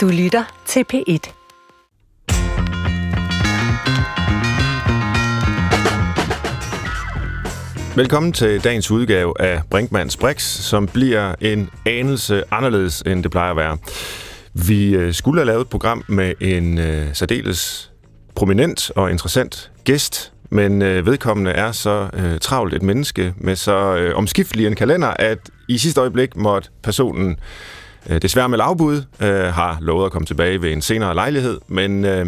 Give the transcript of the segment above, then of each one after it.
Du lytter til P1. Velkommen til dagens udgave af Brinkmanns Brix, som bliver en anelse anderledes, end det plejer at være. Vi øh, skulle have lavet et program med en øh, særdeles prominent og interessant gæst, men øh, vedkommende er så øh, travlt et menneske med så øh, omskiftelig en kalender, at i sidste øjeblik måtte personen øh, Øh, desværre med lavbud øh, har lovet at komme tilbage ved en senere lejlighed, men øh,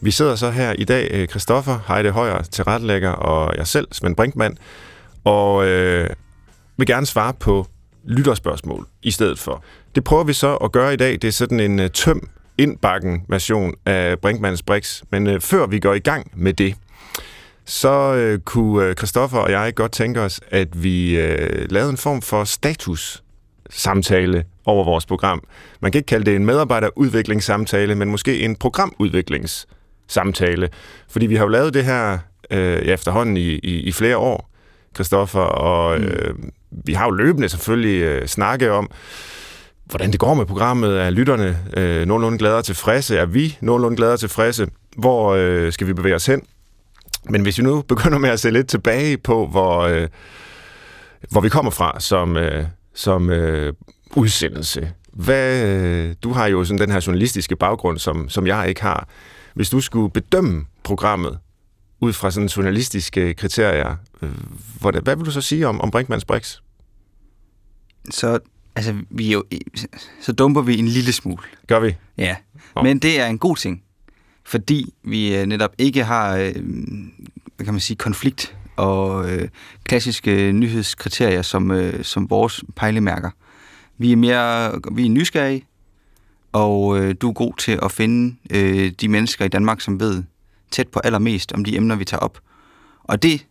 vi sidder så her i dag, Kristoffer, Christoffer Heide Højer, tilrettelægger, og jeg selv, Svend Brinkmann, og øh, vil gerne svare på lytterspørgsmål i stedet for. Det prøver vi så at gøre i dag. Det er sådan en øh, tøm indbakken version af Brinkmanns Brix. Men øh, før vi går i gang med det, så øh, kunne øh, Kristoffer og jeg godt tænke os, at vi øh, lavede en form for status samtale over vores program. Man kan ikke kalde det en medarbejderudviklingssamtale, men måske en programudviklingssamtale. Fordi vi har jo lavet det her øh, efterhånden i, i, i flere år, Christoffer, og øh, vi har jo løbende selvfølgelig øh, snakke om, hvordan det går med programmet. Er lytterne øh, nogenlunde glade og tilfredse? Er vi nogenlunde glade og tilfredse? Hvor øh, skal vi bevæge os hen? Men hvis vi nu begynder med at se lidt tilbage på, hvor, øh, hvor vi kommer fra som, øh, som øh, udsendelse. Hvad, øh, du har jo sådan den her journalistiske baggrund, som, som jeg ikke har. Hvis du skulle bedømme programmet ud fra sådan journalistiske kriterier, øh, hvad, hvad vil du så sige om, om Brinkmanns Brix? Så, altså, vi er jo, så dumper vi en lille smule. Gør vi? Ja, oh. men det er en god ting, fordi vi øh, netop ikke har, øh, hvad kan man sige, konflikt og øh, klassiske nyhedskriterier som, øh, som vores pejlemærker. Vi er mere vi er nysgerrige, og øh, du er god til at finde øh, de mennesker i Danmark, som ved tæt på allermest om de emner, vi tager op. Og det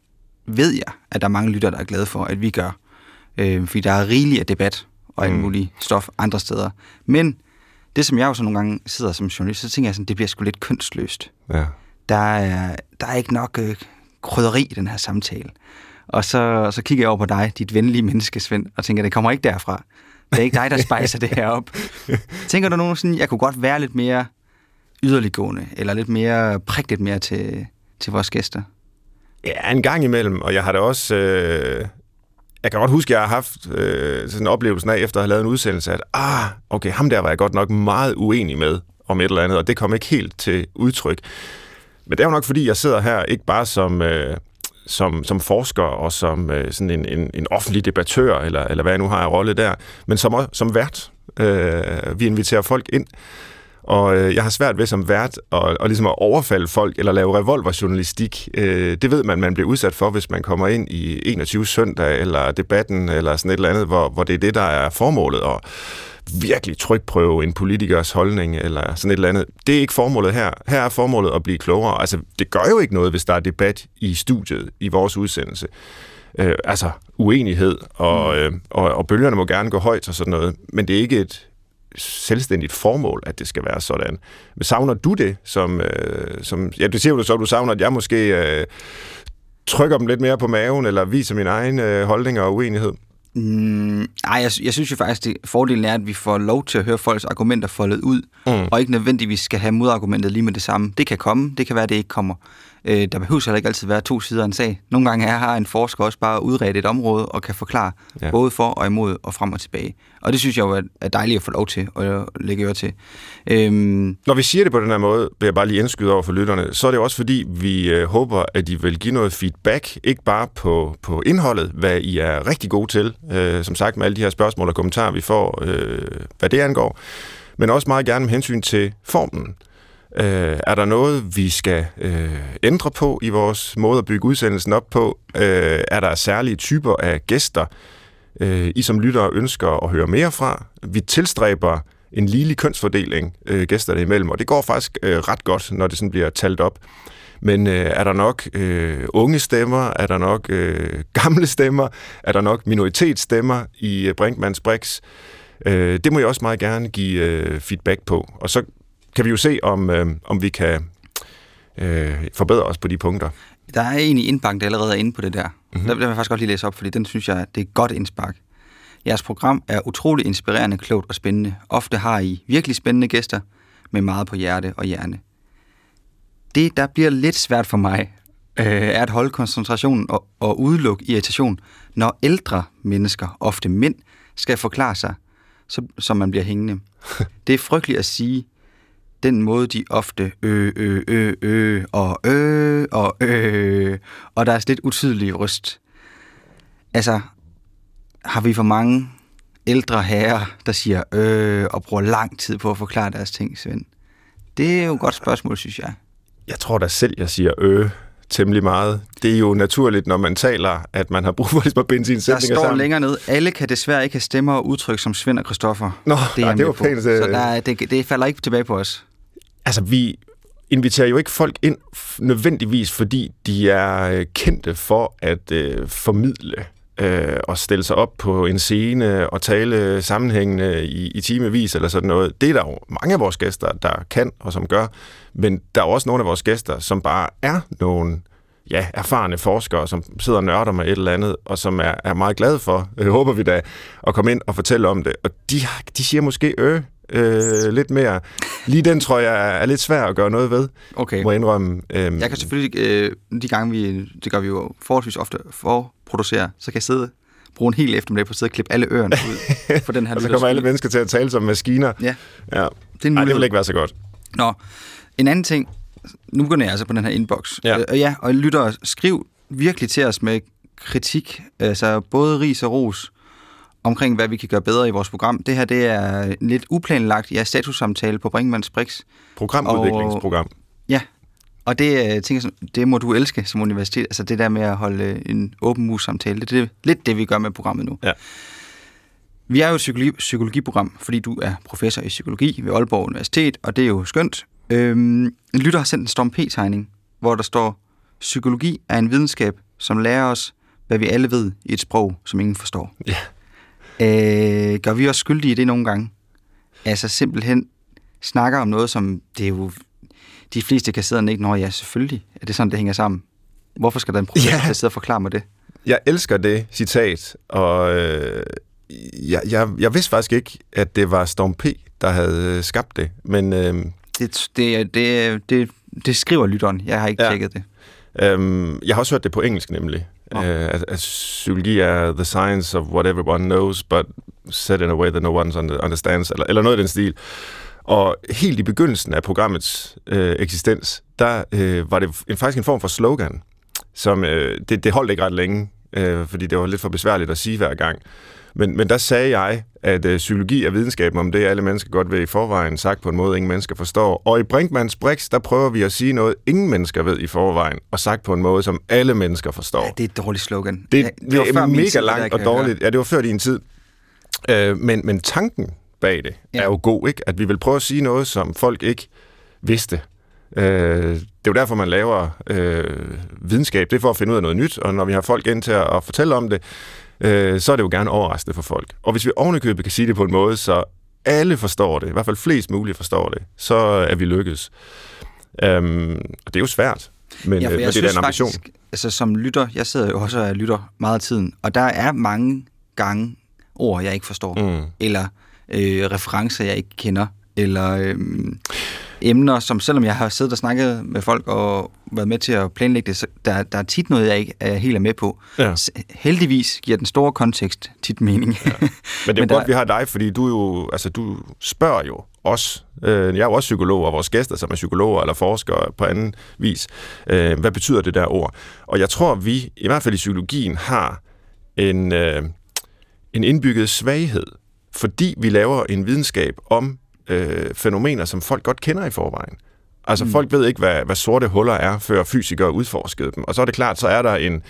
ved jeg, at der er mange lyttere, der er glade for, at vi gør. Øh, fordi der er rigeligt af debat og alt mm. muligt stof andre steder. Men det, som jeg jo så nogle gange sidder som journalist, så tænker jeg sådan, det bliver sgu lidt kønsløst. Ja. Der, er, der er ikke nok øh, krydderi i den her samtale. Og så, så kigger jeg over på dig, dit venlige menneske, Svend, og tænker, det kommer ikke derfra. Det er ikke dig, der spejser det her op. Tænker du nogensinde, jeg kunne godt være lidt mere yderliggående, eller lidt mere prægtigt mere til, til vores gæster? Ja, en gang imellem, og jeg har da også... Øh, jeg kan godt huske, at jeg har haft øh, sådan en oplevelse af, efter at have lavet en udsendelse, at ah, okay, ham der var jeg godt nok meget uenig med om et eller andet, og det kom ikke helt til udtryk. Men det er jo nok, fordi jeg sidder her ikke bare som, øh, som, som forsker og som øh, sådan en, en, en offentlig debattør, eller, eller hvad jeg nu har af rolle der, men som, som vært. Øh, vi inviterer folk ind, og øh, jeg har svært ved som vært at, at, ligesom at overfalde folk eller lave revolverjournalistik. Øh, det ved man, man bliver udsat for, hvis man kommer ind i 21 søndag eller debatten eller sådan et eller andet, hvor, hvor det er det, der er formålet. Og virkelig trykprøve en politikers holdning eller sådan et eller andet. Det er ikke formålet her. Her er formålet at blive klogere. Altså, det gør jo ikke noget, hvis der er debat i studiet i vores udsendelse. Øh, altså, uenighed, og, mm. øh, og, og bølgerne må gerne gå højt og sådan noget, men det er ikke et selvstændigt formål, at det skal være sådan. Men savner du det, som, øh, som ja, det siger du så, du savner, at jeg måske øh, trykker dem lidt mere på maven, eller viser min egen øh, holdning og uenighed? Mm, ej, jeg, jeg synes jo faktisk, at fordelen er, at vi får lov til at høre folks argumenter foldet ud, mm. og ikke nødvendigvis skal have modargumentet lige med det samme. Det kan komme, det kan være, det ikke kommer. Øh, der behøver heller ikke altid være to sider af en sag. Nogle gange her har en forsker også bare udredt et område og kan forklare ja. både for og imod og frem og tilbage. Og det synes jeg jo er dejligt at få lov til at lægge øre til. Øhm... Når vi siger det på den her måde, vil jeg bare lige indskyde over for lytterne, så er det også fordi, vi øh, håber, at I vil give noget feedback, ikke bare på, på indholdet, hvad I er rigtig gode til, øh, som sagt med alle de her spørgsmål og kommentarer, vi får, øh, hvad det angår, men også meget gerne med hensyn til formen. Øh, er der noget, vi skal øh, ændre på i vores måde at bygge udsendelsen op på? Øh, er der særlige typer af gæster, øh, I som lyttere ønsker at høre mere fra? Vi tilstræber en ligelig kønsfordeling øh, gæsterne imellem, og det går faktisk øh, ret godt, når det sådan bliver talt op. Men øh, er der nok øh, unge stemmer? Er der nok øh, gamle stemmer? Er der nok minoritetsstemmer i øh, Brinkmanns Brix? Øh, det må jeg også meget gerne give øh, feedback på. Og så kan vi jo se, om, øh, om vi kan øh, forbedre os på de punkter. Der er en i indbank, der allerede er inde på det der. Mm-hmm. Der vil jeg faktisk godt lige læse op, fordi den synes jeg, det er godt indspark. Jeres program er utrolig inspirerende, klogt og spændende. Ofte har I virkelig spændende gæster med meget på hjerte og hjerne. Det, der bliver lidt svært for mig, øh, er at holde koncentrationen og, og udelukke irritation, når ældre mennesker, ofte mænd, skal forklare sig, så, så man bliver hængende. Det er frygteligt at sige, den måde, de ofte ø, ø, ø, ø, og ø, og ø, og der er lidt utydelig røst. Altså, har vi for mange ældre herrer, der siger øh, og bruger lang tid på at forklare deres ting, Svend? Det er jo et godt spørgsmål, synes jeg. Jeg tror da selv, jeg siger øh temmelig meget. Det er jo naturligt, når man taler, at man har brug for ligesom at binde sine sætninger Der står sammen. længere ned, alle kan desværre ikke have stemmer og udtryk som Svend og Christoffer. Nå, er nej, det var pænt, Så der, er- det, det falder ikke tilbage på os. Altså, vi inviterer jo ikke folk ind nødvendigvis, fordi de er øh, kendte for at øh, formidle øh, og stille sig op på en scene og tale sammenhængende i, i timevis eller sådan noget. Det er der jo mange af vores gæster, der kan og som gør, men der er også nogle af vores gæster, som bare er nogle ja, erfarne forskere, som sidder og nørder med et eller andet, og som er, er meget glade for, øh, håber vi da, at komme ind og fortælle om det. Og de, de siger måske øh, øh, lidt mere. Lige den tror jeg er, lidt svær at gøre noget ved, Okay. må jeg indrømme. Øhm, Jeg kan selvfølgelig, øh, de gange vi, det gør vi jo forholdsvis ofte forproducere, så kan jeg sidde, bruge en hel eftermiddag på at sidde og klippe alle ørerne ud for den her og så kommer alle mennesker til at tale som maskiner. Ja, Ja. det er Nej, det vil ikke være så godt. Nå, en anden ting. Nu begynder jeg altså på den her inbox. Ja. Øh, Og ja, og lytter, skriv virkelig til os med kritik, altså både ris og ros, omkring hvad vi kan gøre bedre i vores program. Det her, det er lidt uplanlagt ja, statussamtale på Brinkmanns Brix. Programudviklingsprogram. Ja, og det, øh, jeg tænker, det må du elske som universitet. Altså det der med at holde øh, en åben mus samtale, det er lidt det, vi gør med programmet nu. Ja. Vi er jo et psykologi, psykologiprogram, fordi du er professor i psykologi ved Aalborg Universitet, og det er jo skønt. Øhm, en lytter har sendt en Storm P-tegning, hvor der står, psykologi er en videnskab, som lærer os, hvad vi alle ved i et sprog, som ingen forstår. Ja. Øh, gør vi også skyldige i det nogle gange? Altså simpelthen snakker om noget, som det er jo... De fleste og ikke, når ja, selvfølgelig er det sådan, det hænger sammen. Hvorfor skal der en professor Ja. sidde og forklare mig det? Jeg elsker det citat, og øh, jeg, jeg, jeg vidste faktisk ikke, at det var Storm P., der havde øh, skabt det. Men øh, Det, det, det, det, det skriver lytteren. Jeg har ikke ja. tjekket det. Øhm, jeg har også hørt det på engelsk nemlig. Oh. Uh, at, at psykologi er the science of what everyone knows, but said in a way that no one understands, eller, eller noget i den stil. Og helt i begyndelsen af programmets øh, eksistens, der øh, var det en, faktisk en form for slogan, som øh, det, det holdt ikke ret længe, øh, fordi det var lidt for besværligt at sige hver gang. Men, men der sagde jeg, at øh, psykologi er videnskaben om det, alle mennesker godt ved i forvejen, sagt på en måde, ingen mennesker forstår. Og i Brinkmanns Brix, der prøver vi at sige noget, ingen mennesker ved i forvejen, og sagt på en måde, som alle mennesker forstår. Ja, det er et dårligt slogan. Det, ja, det, det var før er mega tid, langt og høre. dårligt. Ja, det var før din tid. Øh, men, men tanken bag det. Ja. er jo god, ikke? At vi vil prøve at sige noget, som folk ikke vidste. Øh, det er jo derfor, man laver øh, videnskab. Det er for at finde ud af noget nyt, og når vi har folk ind til at, at fortælle om det, øh, så er det jo gerne overraskende for folk. Og hvis vi ovenikøbet kan sige det på en måde, så alle forstår det, i hvert fald flest muligt forstår det, så er vi lykkedes. Øhm, og det er jo svært, men, Ja, for men jeg det er synes en ambition. faktisk, altså som lytter, jeg sidder jo også og er lytter meget af tiden, og der er mange gange ord, jeg ikke forstår, Mm. eller øh, referencer, jeg ikke kender, eller øh, emner, som selvom jeg har siddet og snakket med folk og været med til at planlægge det, så der, der er tit noget, jeg ikke er helt er med på. Ja. Heldigvis giver den store kontekst tit mening. Ja. Men det er Men godt, der- vi har dig, fordi du jo, altså du spørger jo os. Øh, jeg er jo også psykolog, og vores gæster, som er psykologer eller forskere på anden vis. Øh, hvad betyder det der ord? Og jeg tror, vi, i hvert fald i psykologien, har en, øh, en indbygget svaghed, fordi vi laver en videnskab om øh, fænomener, som folk godt kender i forvejen. Altså, mm. folk ved ikke, hvad, hvad sorte huller er, før fysikere udforskede dem. Og så er det klart, så er der en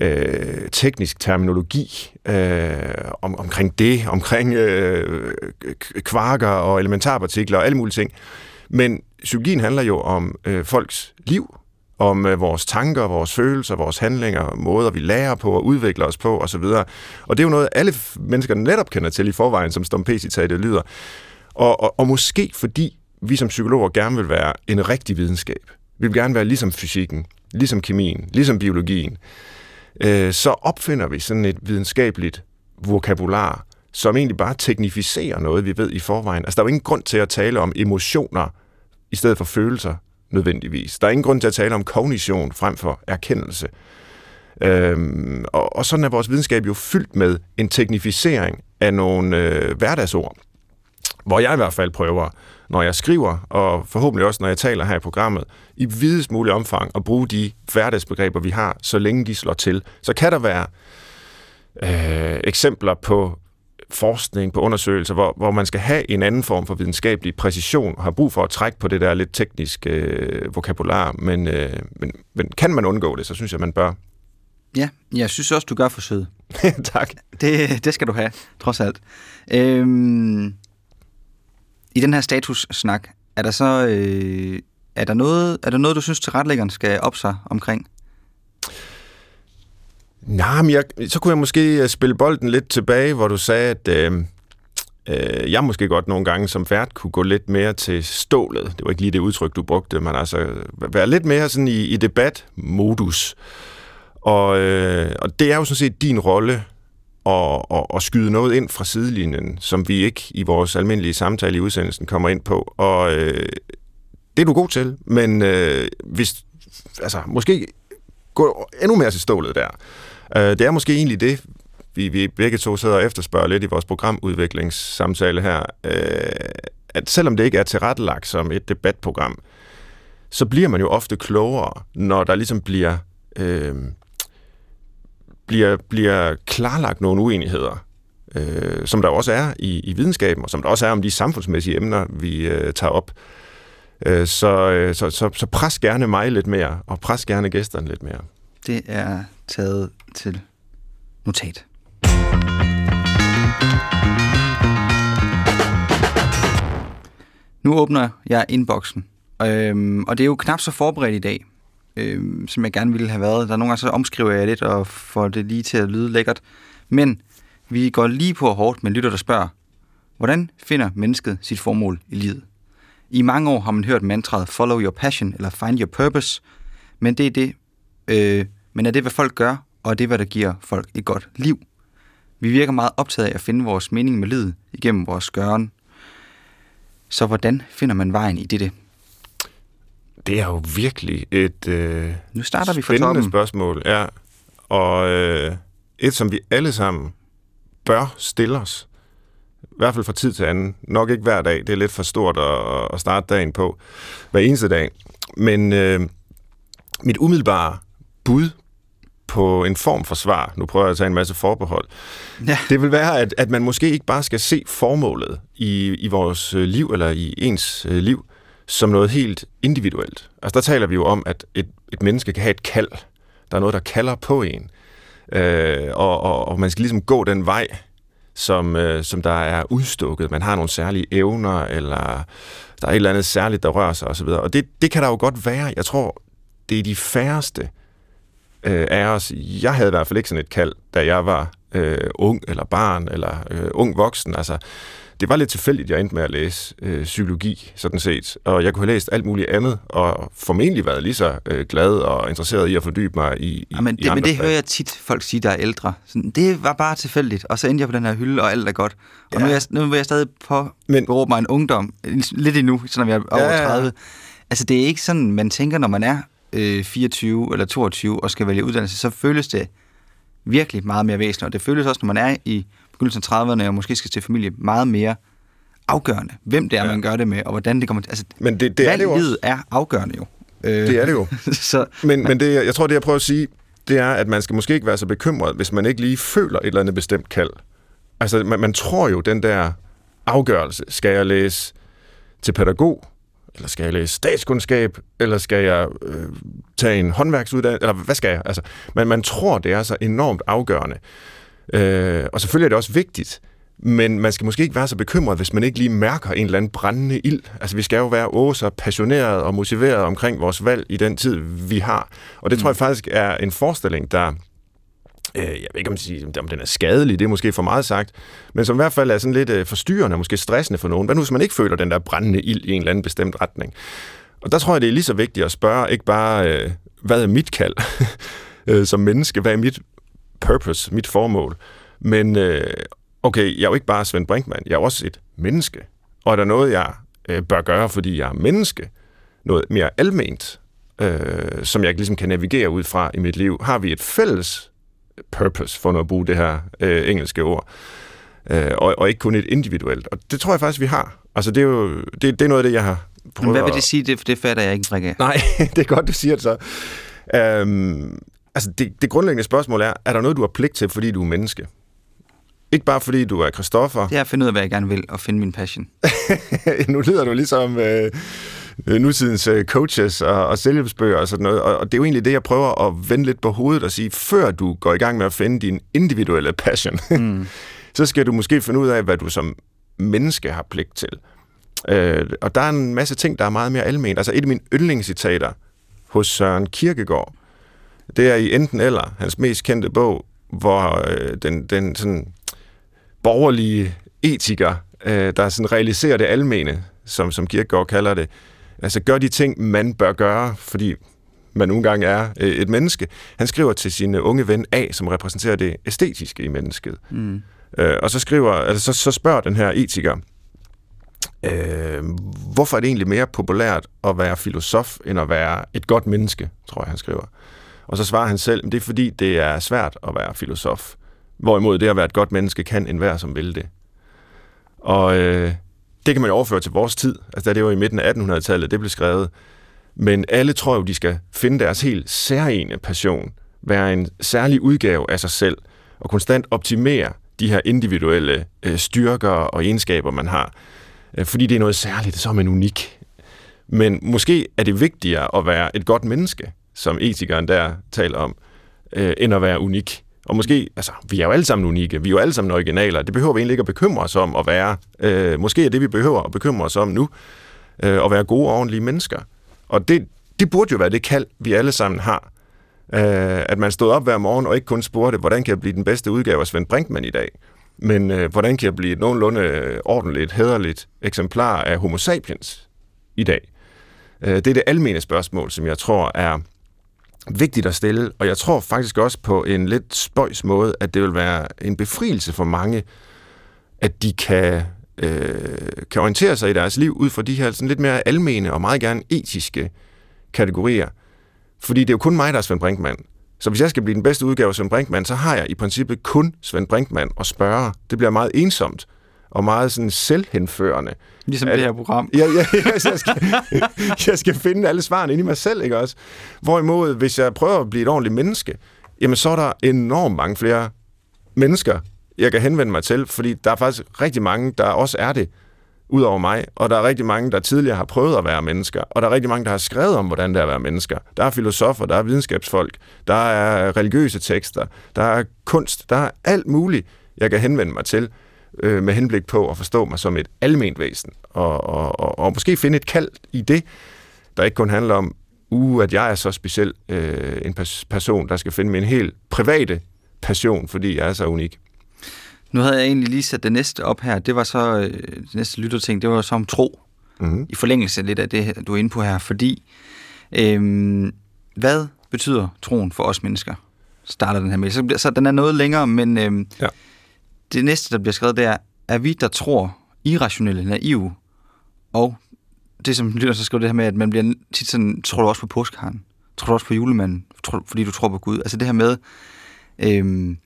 øh, teknisk terminologi øh, om, omkring det, omkring øh, kvarker og elementarpartikler og alle mulige ting. Men psykologien handler jo om øh, folks liv, om øh, vores tanker, vores følelser, vores handlinger, måder vi lærer på og udvikler os på osv. Og det er jo noget, alle mennesker netop kender til i forvejen, som Stom P-citatet lyder. Og, og, og måske fordi vi som psykologer gerne vil være en rigtig videnskab. Vi vil gerne være ligesom fysikken, ligesom kemien, ligesom biologien. Øh, så opfinder vi sådan et videnskabeligt vokabular, som egentlig bare teknificerer noget, vi ved i forvejen. Altså, der er jo ingen grund til at tale om emotioner i stedet for følelser, nødvendigvis. Der er ingen grund til at tale om kognition frem for erkendelse. Øhm, og, og sådan er vores videnskab jo fyldt med en teknificering af nogle øh, hverdagsord, hvor jeg i hvert fald prøver, når jeg skriver, og forhåbentlig også, når jeg taler her i programmet, i videst mulig omfang at bruge de hverdagsbegreber, vi har, så længe de slår til. Så kan der være øh, eksempler på forskning, på undersøgelser, hvor, hvor man skal have en anden form for videnskabelig præcision, og har brug for at trække på det der lidt tekniske øh, vokabular, men, øh, men, men kan man undgå det, så synes jeg, man bør. Ja, jeg synes også, du gør forsøget. tak. Det, det skal du have, trods alt. Øhm, i den her status-snak, er der så øh, er der noget, er der noget, du synes, tilretlæggeren skal op sig omkring? Nej, men jeg, så kunne jeg måske øh, spille bolden lidt tilbage, hvor du sagde, at øh, øh, jeg måske godt nogle gange som vært kunne gå lidt mere til stålet. Det var ikke lige det udtryk, du brugte, men altså være lidt mere sådan i, i debatmodus. Og, øh, og det er jo sådan set din rolle at, at, at skyde noget ind fra sidelinjen, som vi ikke i vores almindelige samtale i udsendelsen kommer ind på. Og øh, det er du god til, men øh, hvis, altså, måske gå endnu mere til stålet der. Øh, det er måske egentlig det, vi, vi begge to sidder og efterspørger lidt i vores programudviklingssamtale her, øh, at selvom det ikke er tilrettelagt som et debatprogram, så bliver man jo ofte klogere, når der ligesom bliver, øh, bliver, bliver klarlagt nogle uenigheder, øh, som der også er i, i videnskaben, og som der også er om de samfundsmæssige emner, vi øh, tager op. Øh, så, øh, så, så, så pres gerne mig lidt mere, og pres gerne gæsterne lidt mere. Det er taget til notat. Nu åbner jeg inboxen, øhm, og det er jo knap så forberedt i dag, øh, som jeg gerne ville have været. Der er nogle gange, så omskriver jeg lidt og får det lige til at lyde lækkert. Men vi går lige på hårdt med lytter, der spørger, hvordan finder mennesket sit formål i livet? I mange år har man hørt mantraet follow your passion eller find your purpose, men det er det, øh, men er det, hvad folk gør, og er det, hvad der giver folk et godt liv. Vi virker meget optaget af at finde vores mening med livet igennem vores gøren. Så hvordan finder man vejen i dette? Det er jo virkelig et øh, nu starter vi fra spændende toppen. spørgsmål. Ja. Og øh, et, som vi alle sammen bør stille os. I hvert fald fra tid til anden. Nok ikke hver dag. Det er lidt for stort at, at starte dagen på hver eneste dag. Men øh, mit umiddelbare bud på en form for svar, nu prøver jeg at tage en masse forbehold, Ja. det vil være, at, at man måske ikke bare skal se formålet i, i vores øh, liv, eller i ens øh, liv, som noget helt individuelt. Altså der taler vi jo om, at et, et menneske kan have et kald. Der er noget, der kalder på en. Øh, og, og, og man skal ligesom gå den vej, som, øh, som der er udstukket. Man har nogle særlige evner, eller der er et eller andet særligt, der rører sig osv. Og det, det kan der jo godt være. Jeg tror, det er de færreste øh, af os. Jeg havde i hvert fald ikke sådan et kald, da jeg var øh, ung eller barn eller øh, ung voksen. Altså, det var lidt tilfældigt, jeg endte med at læse øh, psykologi, sådan set. Og jeg kunne have læst alt muligt andet, og formentlig været lige så øh, glad og interesseret i at fordybe mig i, i, Ja, men i det, men det fag. hører jeg tit folk sige, der er ældre. Sådan, det var bare tilfældigt, og så endte jeg på den her hylde, og alt er godt. Og ja. nu, er jeg, nu vil jeg stadig på Men- mig en ungdom, lidt endnu, selvom jeg er over ja, ja. 30. Altså, det er ikke sådan, man tænker, når man er øh, 24 eller 22 og skal vælge uddannelse, så føles det virkelig meget mere væsentligt. Og det føles også, når man er i begyndelsen af 30'erne og måske skal til familie, meget mere afgørende. Hvem det er, Ja. man gør det med, og hvordan det kommer til. Altså, Men det, det er det jo også. livet er afgørende jo. Øh, Det er det jo. så, Men, men det, jeg tror, det jeg prøver at sige, det er, at man skal måske ikke være så bekymret, hvis man ikke lige føler et eller andet bestemt kald. Altså, man, man tror jo, den der afgørelse, skal jeg læse til pædagog, eller skal jeg læse statskundskab, eller skal jeg øh, tage en håndværksuddannelse, eller hvad skal jeg? Altså, man, man tror, det er så enormt afgørende. Øh, og selvfølgelig er det også vigtigt, men man skal måske ikke være så bekymret, hvis man ikke lige mærker en eller anden brændende ild. Altså, vi skal jo være åh, så passionerede og motiverede omkring vores valg i den tid, vi har. Og det mm. tror jeg faktisk er en forestilling, der... Øh, jeg ved ikke, om, sige, om den er skadelig, det er måske for meget sagt, men som i hvert fald er sådan lidt øh, forstyrrende, måske stressende for nogen. Hvad nu, hvis man ikke føler den der brændende ild i en eller anden bestemt retning? Og der tror jeg, det er lige så vigtigt at spørge, ikke bare, øh, hvad er mit kald øh, som menneske? Hvad er mit purpose, mit formål? Men øh, okay, jeg er jo ikke bare Svend Brinkmann, jeg er også et menneske. Og er der noget, jeg øh, bør gøre, fordi jeg er menneske, noget mere alment, øh, som jeg ligesom kan navigere ud fra i mit liv, har vi et fælles purpose, for at bruge det her øh, engelske ord, øh, og, og ikke kun et individuelt. Og det tror jeg faktisk, vi har. Altså, det er jo det, det er noget af det, jeg har prøvet Men hvad vil det sige? Det, det fatter jeg ikke af. Nej, det er godt, du siger det så. Øhm, altså, det, det grundlæggende spørgsmål er, er der noget, du har pligt til, fordi du er menneske? Ikke bare fordi du er Christoffer. Det er at finde ud af, hvad jeg gerne vil, og finde min passion. nu lyder du ligesom øh, nutidens øh, coaches og, og selvhjælpsbøger og sådan noget, og, og det er jo egentlig det, jeg prøver at vende lidt på hovedet og sige, før du går i gang med at finde din individuelle passion, mm. så skal du måske finde ud af, hvad du som menneske har pligt til. Øh, og der er en masse ting, der er meget mere almen. Altså et af mine yndlingscitater hos Søren Kierkegaard, det er i Enten Eller, hans mest kendte bog, hvor øh, den, den sådan borgerlige etiker, øh, der sådan realiserer det almene, som, som Kierkegaard kalder det, altså gør de ting, man bør gøre, fordi man nogle gange er øh, et menneske. Han skriver til sin unge ven A, som repræsenterer det æstetiske i mennesket. Mm. Øh, og så skriver, altså så, så spørger den her etiker, øh, hvorfor er det egentlig mere populært at være filosof, end at være et godt menneske, tror jeg, han skriver. Og så svarer han selv, "Men det er fordi, det er svært at være filosof. Hvorimod det at være et godt menneske kan enhver, som vil det. Og øh, det kan man jo overføre til vores tid. Altså, det var i midten af 1800-tallet, det blev skrevet. Men alle tror jo, de skal finde deres helt særlige passion, være en særlig udgave af sig selv, og konstant optimere de her individuelle øh, styrker og egenskaber, man har. Øh, fordi det er noget særligt, så er man unik. Men måske er det vigtigere at være et godt menneske, som etikeren der taler om, øh, end at være unik. Og måske, altså, vi er jo alle sammen unikke, vi er jo alle sammen originaler, det behøver vi egentlig ikke at bekymre os om at være. Øh, måske er det, vi behøver at bekymre os om nu, øh, at være gode og ordentlige mennesker. Og det, det burde jo være det kald, vi alle sammen har. Øh, at man stod op hver morgen og ikke kun spurgte, hvordan kan jeg blive den bedste udgave af Svend Brinkmann i dag, men øh, hvordan kan jeg blive et nogenlunde øh, ordentligt, hederligt eksemplar af Homo sapiens i dag? Øh, det er det almene spørgsmål, som jeg tror er vigtigt at stille, og jeg tror faktisk også på en lidt spøjs måde, at det vil være en befrielse for mange, at de kan, øh, kan orientere sig i deres liv ud fra de her sådan lidt mere almene og meget gerne etiske kategorier. Fordi det er jo kun mig, der er Svend Brinkmann. Så hvis jeg skal blive den bedste udgave af Svend Brinkmann, så har jeg i princippet kun Svend Brinkmann at spørge. Det bliver meget ensomt og meget sådan selvhenførende. Ligesom Er det her program. Ja, ja, ja så jeg, skal, jeg skal finde alle svarene inde i mig selv, ikke også? Hvorimod, hvis jeg prøver at blive et ordentligt menneske, jamen så er der enormt mange flere mennesker, jeg kan henvende mig til, fordi der er faktisk rigtig mange, der også er det, ud over mig, og der er rigtig mange, der tidligere har prøvet at være mennesker, og der er rigtig mange, der har skrevet om, hvordan det er at være mennesker. Der er filosofer, der er videnskabsfolk, der er religiøse tekster, der er kunst, der er alt muligt, jeg kan henvende mig til, øh, med henblik på at forstå mig som et alment væsen, og, og, og, og måske finde et kald i det, der ikke kun handler om, uh, at jeg er så speciel øh, en pers- person, der skal finde min helt private passion, fordi jeg er så unik. Nu havde jeg egentlig lige sat det næste op her. Det var så, øh, det næste lytterting, det var så om tro. Mm-hmm. I forlængelse lidt af det, du er inde på her. Fordi, øhm, hvad betyder troen for os mennesker? Starter den her med. Så, så den er noget længere, men øhm, Ja. Det næste, der bliver skrevet, det er, er vi, der tror irrationelle, naive, og det, som lytter så skriver det her med, at man bliver tit sådan, tror du også på påskeharen? Tror du også på julemanden? Tror, fordi du tror på Gud? Altså det her med, øhm,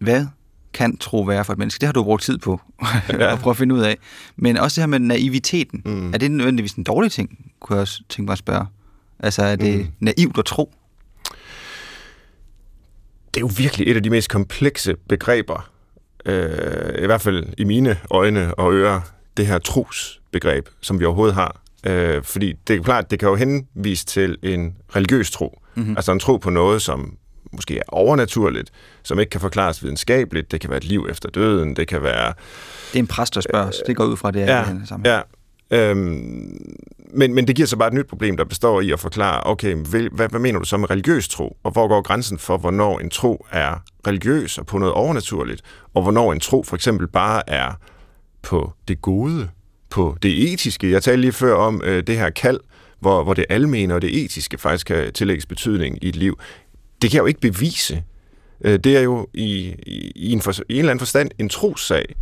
hvad kan tro være for et menneske? Det har du brugt tid på Ja. at prøve at finde ud af. Men også det her med naiviteten. Mm. Er det nødvendigvis en dårlig ting, kunne jeg også tænke mig at spørge? Altså er det mm. naivt at tro? Det er jo virkelig et af de mest komplekse begreber, øh, i hvert fald i mine øjne og ører, det her trosbegreb, som vi overhovedet har. Øh, fordi det er klart, det kan jo henvise til en religiøs tro. Mm-hmm. Altså en tro på noget, som måske er overnaturligt, som ikke kan forklares videnskabeligt. Det kan være et liv efter døden, det kan være Det er en præst, der spørger, så det går ud fra, det er ja, her sammenhæng. ja. Øhm, men, men det giver så bare et nyt problem, der består i at forklare, okay, hvad, hvad, hvad mener du så med religiøs tro? Og hvor går grænsen for, hvornår en tro er religiøs og på noget overnaturligt, og hvornår en tro for eksempel bare er på det gode, på det etiske. Jeg talte lige før om øh, det her kald, hvor, hvor det almene og det etiske faktisk kan tillægges betydning i et liv. Det kan jeg jo ikke bevise. Øh, det er jo i, i, i, en for, i en eller anden forstand en trossag,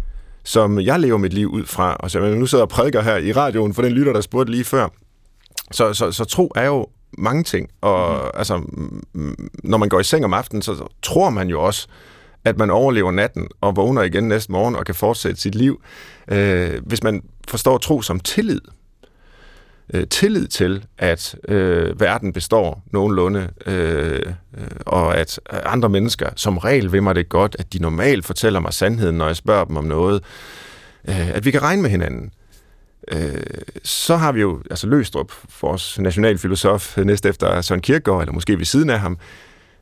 som jeg lever mit liv ud fra, og som jeg nu sidder og prædiker her i radioen for den lytter, der spurgte lige før. Så, så, så tro er jo mange ting, og mm. altså, når man går i seng om aftenen, så tror man jo også, at man overlever natten og vågner igen næste morgen og kan fortsætte sit liv. Øh, hvis man forstår tro som tillid, øh, tillid til, at øh, verden består nogenlunde, øh, øh, og at andre mennesker som regel vil mig det godt, at de normalt fortæller mig sandheden, når jeg spørger dem om noget, øh, at vi kan regne med hinanden. Øh, så har vi jo altså Løstrup, vores nationalfilosof, næst efter Søren Kierkegaard, eller måske ved siden af ham,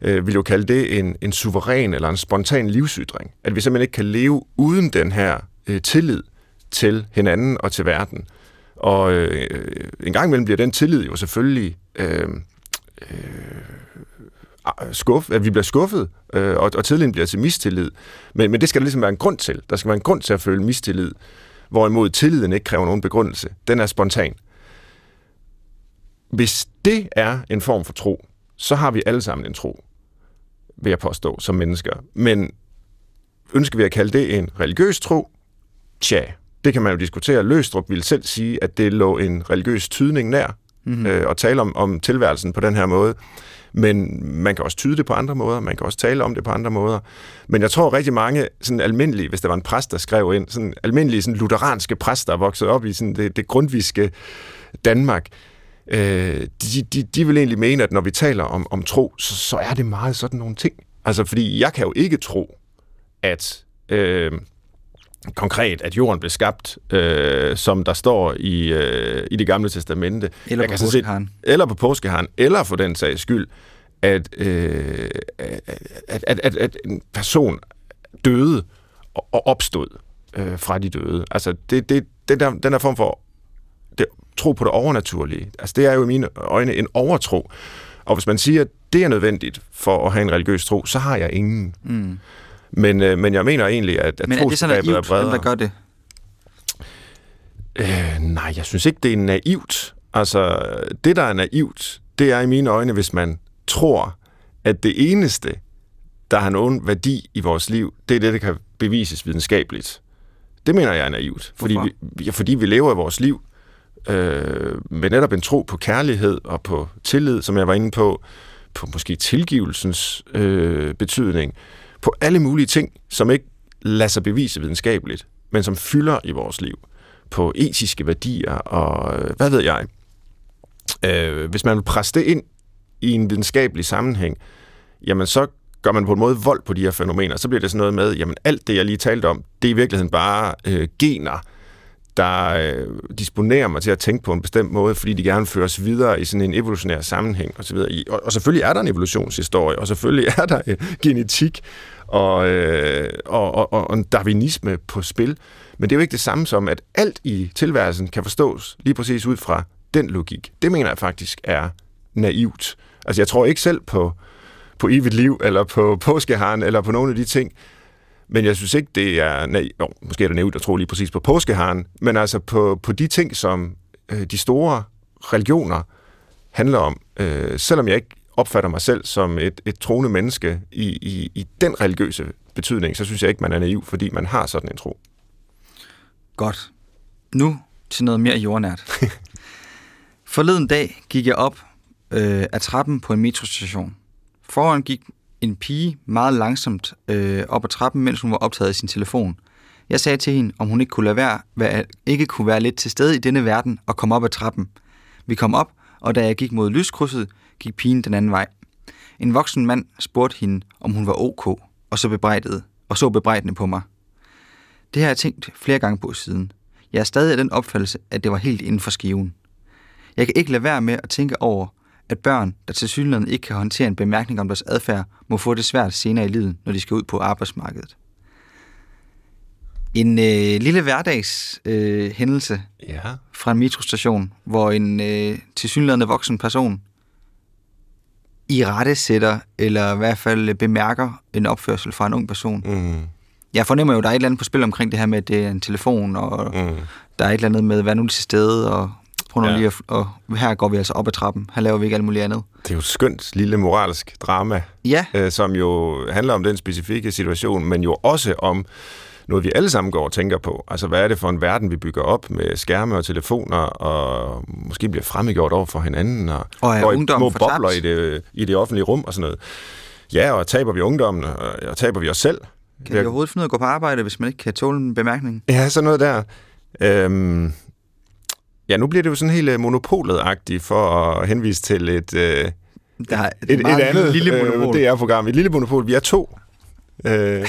øh, vil jo kalde det en, en suveræn eller en spontan livsytring. At vi simpelthen ikke kan leve uden den her øh, tillid til hinanden og til verden. Og øh, øh, en gang imellem bliver den tillid jo selvfølgelig øh, øh, skuff, at vi bliver skuffet, øh, og, og tilliden bliver til mistillid. Men, men det skal der ligesom være en grund til. Der skal være en grund til at føle mistillid, hvorimod tilliden ikke kræver nogen begrundelse. Den er spontan. Hvis det er en form for tro, så har vi alle sammen en tro, vil jeg påstå, som mennesker. Men ønsker vi at kalde det en religiøs tro? Tja, det kan man jo diskutere. Løstrup ville selv sige, at det lå en religiøs tydning nær, mm-hmm. øh, og tale om, om tilværelsen på den her måde. Men man kan også tyde det på andre måder, man kan også tale om det på andre måder. Men jeg tror rigtig mange sådan almindelige, hvis der var en præst, der skrev ind, sådan almindelige sådan lutheranske præster, der voksede op i sådan det, det grundviske Danmark, øh, de, de, de vil egentlig mene, at når vi taler om, om tro, så, så er det meget sådan nogle ting. Altså, fordi jeg kan jo ikke tro, at... Øh, konkret, at jorden blev skabt, øh, som der står i, øh, i det gamle testamente. Eller på påskeharen. Eller på påskeharen, eller for den sags skyld, at, øh, at, at, at, at en person døde og opstod øh, fra de døde. Altså, det, det, den, der, den der form for det, tro på det overnaturlige, altså det er jo i mine øjne en overtro. Og hvis man siger, at det er nødvendigt for at have en religiøs tro, så har jeg ingen. Mm. Men, øh, men jeg mener egentlig, at, at men er det så naivt, er bredere. der gør det? Øh, nej, jeg synes ikke, det er naivt. Altså, det, der er naivt, det er i mine øjne, hvis man tror, at det eneste, der har nogen værdi i vores liv, det er det, der kan bevises videnskabeligt. Det mener jeg er naivt. Fordi vi, fordi vi lever i vores liv øh, med netop en tro på kærlighed og på tillid, som jeg var inde på, på måske tilgivelsens øh, betydning, på alle mulige ting, som ikke lader sig bevise videnskabeligt, men som fylder i vores liv. På etiske værdier og øh, hvad ved jeg. Øh, hvis man vil presse det ind i en videnskabelig sammenhæng, jamen så gør man på en måde vold på de her fænomener. Så bliver det sådan noget med, jamen alt det, jeg lige talte om, det er i virkeligheden bare øh, gener, der øh, disponerer mig til at tænke på en bestemt måde, fordi de gerne føres videre i sådan en evolutionær sammenhæng osv. Og, og selvfølgelig er der en evolutionshistorie, og selvfølgelig er der øh, genetik og, øh, og, og, og en darwinisme på spil. Men det er jo ikke det samme som, at alt i tilværelsen kan forstås lige præcis ud fra den logik. Det mener jeg faktisk er naivt. Altså jeg tror ikke selv på, på evigt liv, eller på påskeharen, eller på nogle af de ting, men jeg synes ikke, det er... Nej, jo, måske er det nævnt at tro lige præcis på påskeharen, men altså på, på de ting, som øh, de store religioner handler om. Øh, selvom jeg ikke opfatter mig selv som et, et troende menneske i, i, i den religiøse betydning, så synes jeg ikke, man er naiv, fordi man har sådan en tro. Godt. Nu til noget mere jordnært. Forleden dag gik jeg op øh, af trappen på en metrostation. Foran gik en pige meget langsomt øh, op ad trappen, mens hun var optaget af sin telefon. Jeg sagde til hende, om hun ikke kunne, lade være, være, ikke kunne være lidt til stede i denne verden og komme op ad trappen. Vi kom op, og da jeg gik mod lyskrydset, gik pigen den anden vej. En voksen mand spurgte hende, om hun var ok, og så bebrejdede, og så bebrejdende på mig. Det har jeg tænkt flere gange på siden. Jeg er stadig af den opfattelse, at det var helt inden for skiven. Jeg kan ikke lade være med at tænke over, at børn, der til synligheden ikke kan håndtere en bemærkning om deres adfærd, må få det svært senere i livet, når de skal ud på arbejdsmarkedet. En øh, lille hverdags øh, hændelse ja. fra en metrostation, hvor en øh, tilsyneladende voksen person i rette sætter, eller i hvert fald bemærker en opførsel fra en ung person. Mm. Jeg fornemmer jo, at der er et eller andet på spil omkring det her med, at det er en telefon, og mm. der er et eller andet med, hvad nu til stede, og Prøv nu Ja. lige at, og her går vi altså op ad trappen. Her laver vi ikke alt muligt andet. Det er jo skønt lille moralsk drama, Ja, øh, som jo handler om den specifikke situation, men jo også om noget, vi alle sammen går og tænker på. Altså, hvad er det for en verden, vi bygger op med skærme og telefoner, og måske bliver fremmedgjort over for hinanden, og, Og går i små bobler i det, i det offentlige rum og sådan noget. Ja, og taber vi ungdommen, og, og taber vi os selv. kan vi overhovedet finde ud af at gå på arbejde, hvis man ikke kan tåle en bemærkning? Ja, sådan noget der. Øhm, ja, nu bliver det jo sådan helt øh, monopolet-agtigt for at henvise til et, øh, Der er et, et andet lille monopol. Øh, DR-program. Et lille monopol. Vi er to. Øh,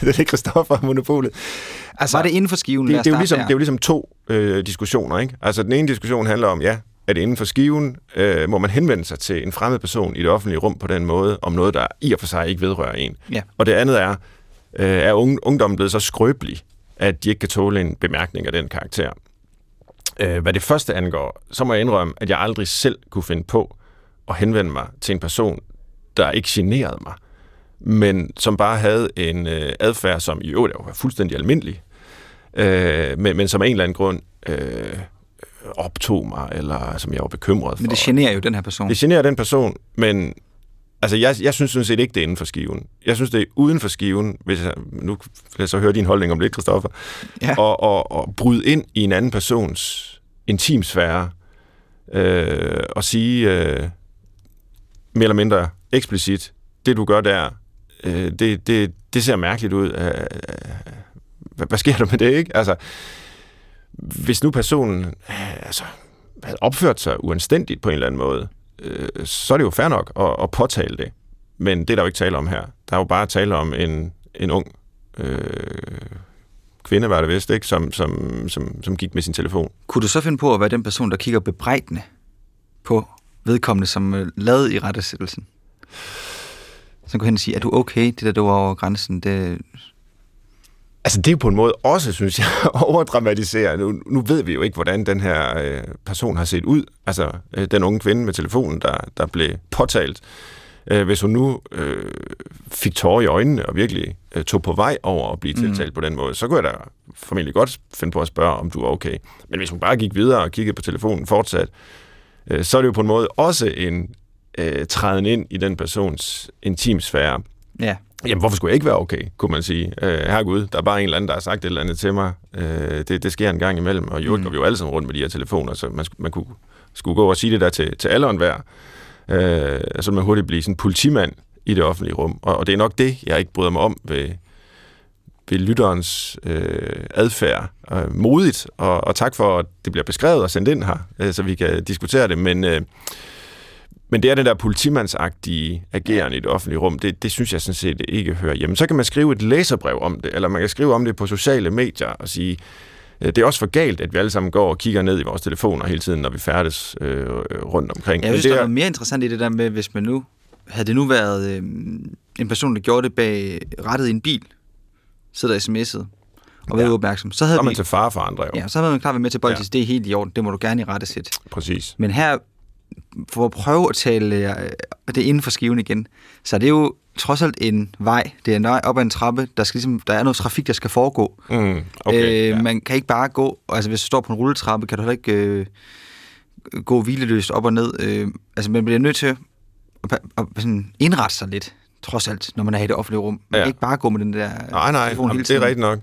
det er Christoffer Monopolet. Altså, var det inden for skiven? Det, det, er jo ligesom, der. det er jo ligesom to øh, diskussioner. Ikke? Altså, den ene diskussion handler om, ja, er det inden for skiven, øh, må man henvende sig til en fremmed person i det offentlige rum på den måde, om noget, der i og for sig ikke vedrører en. Ja. Og det andet er, øh, er ungdommen blevet så skrøbelig, at de ikke kan tåle en bemærkning af den karakter. Øh, hvad det første angår, så må jeg indrømme, at jeg aldrig selv kunne finde på at henvende mig til en person, der ikke generede mig, men som bare havde en øh, adfærd, som i øvrigt var fuldstændig almindelig, øh, men, men som af en eller anden grund øh, optog mig, eller som jeg var bekymret for. Men det generer jo den her person. Det generer den person, men altså, jeg, jeg synes sådan set ikke, det er inden for skiven. Jeg synes, det er uden for skiven, hvis jeg, nu vil jeg så høre din holdning om lidt, Christoffer, Ja. og, og, og bryde ind i en anden persons intimsfære, øh, og sige øh, mere eller mindre eksplicit, det du gør der, øh, det, det, det ser mærkeligt ud. Øh, øh, hvad, hvad sker der med det, ikke? Altså, hvis nu personen øh, altså, havde opført sig uanstændigt på en eller anden måde, øh, så er det jo fair nok at, at påtale det. Men det er der jo ikke tale om her. Der er jo bare tale om en, en ung øh, kvinde, var det vist, ikke? Som, som, som, som gik med sin telefon. Kunne du så finde på at være den person, der kigger bebrejdende på vedkommende, som øh, lavede i rettesættelsen? Så gå hen og sige, er du okay, det der, du var over grænsen, det... Altså det er på en måde også, synes jeg, overdramatiseret. Nu, nu ved vi jo ikke, hvordan den her øh, person har set ud. Altså øh, den unge kvinde med telefonen, der, der blev påtalt. Øh, hvis hun nu øh, fik tårer i øjnene og virkelig øh, tog på vej over at blive tiltalt mm. på den måde, så kunne jeg da formentlig godt finde på at spørge, om du er okay. Men hvis hun bare gik videre og kiggede på telefonen fortsat, øh, så er det jo på en måde også en øh, træden ind i den persons intimsfære. Ja, Jamen, hvorfor skulle jeg ikke være okay, kunne man sige. Øh, herregud, der er bare en eller anden, der har sagt et eller andet til mig. Øh, det, det sker en gang imellem, og jo, mm. går vi jo alle sammen rundt med de her telefoner, så man, man kunne, skulle gå og sige det der til, til alle og enhver. Øh, så man hurtigt blive sådan en politimand i det offentlige rum. Og, og det er nok det, jeg ikke bryder mig om ved, ved lytterens øh, adfærd. Øh, modigt, og, og tak for, at det bliver beskrevet og sendt ind her, øh, så vi kan diskutere det. Men... Øh, men det er den der politimandsagtige ageren i det offentlige rum, det, det synes jeg sådan set ikke hører hjemme. Så kan man skrive et læserbrev om det, eller man kan skrive om det på sociale medier og sige, øh, det er også for galt, at vi alle sammen går og kigger ned i vores telefoner hele tiden, når vi færdes øh, rundt omkring. jeg synes, det der er er, noget mere interessant i det der med, hvis man nu... Havde det nu været øh, en person, der gjorde det bag rettet i en bil, sidder sms'et og været Ja. uopmærksom, så så havde er man vi... til fare for andre jo. Ja, så havde man klar været med til bolden, Ja. det er helt i orden, det må du gerne i rette sætte. Præcis. Men her, for at prøve at tale øh, det inden for skiven igen, så er det jo trods alt en vej. Det er en vej op ad en trappe. Der, skal ligesom, der er noget trafik, der skal foregå. Mm, okay, øh, ja. Man kan ikke bare gå, altså hvis du står på en rulletrappe, kan du heller ikke øh, gå hvileløst op og ned. Øh, altså man bliver nødt til at, at, at sådan indrette sig lidt, trods alt, når man er i det offentlige rum. Man Ja. kan ikke bare gå med den der Nej, nej, jamen, det er rigtigt nok.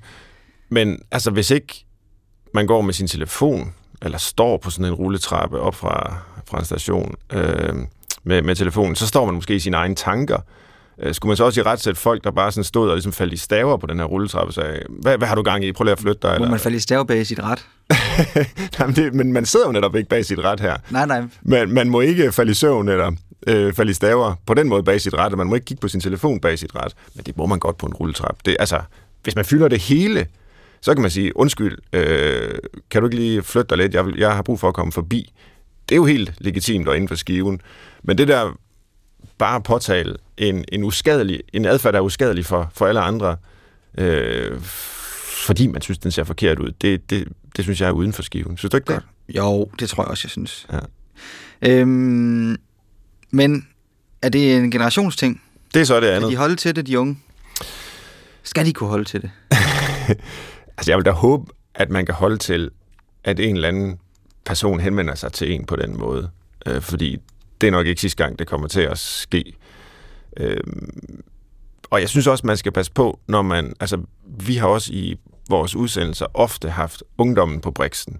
Men altså, hvis ikke man går med sin telefon, eller står på sådan en rulletrappe op fra, fra en station øh, med, med telefonen, så står man måske i sine egne tanker. Øh, skulle man så også i ret sætte folk, der bare sådan stod og ligesom faldt i staver på den her rulletrappe, og sagde, hvad, hvad har du gang i? Prøv lige at flytte dig. Må eller- man falde i stav bag sit ret? Jamen, det, men man sidder jo netop ikke bag sit ret her. Nej, nej. Man, man må ikke falde i søvn eller øh, falde i staver på den måde bag sit ret, og man må ikke kigge på sin telefon bag sit ret. Men det må man godt på en rulletrap. Det, altså, hvis man fylder det hele, så kan man sige, undskyld, øh, kan du ikke lige flytte dig lidt? Jeg, vil, jeg har brug for at komme forbi. Det er jo helt legitimt og inden for skiven. Men det der bare at påtale en, en, uskadelig, en adfærd, der er uskadelig for, for alle andre, øh, fordi man synes, den ser forkert ud, det, det, det synes jeg er uden for skiven. Synes du ikke det? Jo, det tror jeg også, jeg synes. Ja. Øhm, men er det en generationsting? Det er så det Kan andet. de holde til det, de unge? Skal de kunne holde til det? Altså, jeg vil da håbe, at man kan holde til, at en eller anden person henvender sig til en på den måde. Øh, fordi det er nok ikke sidste gang, det kommer til at ske. Øh, og jeg synes også, man skal passe på, når man... Altså, vi har også i vores udsendelser ofte haft ungdommen på briksen.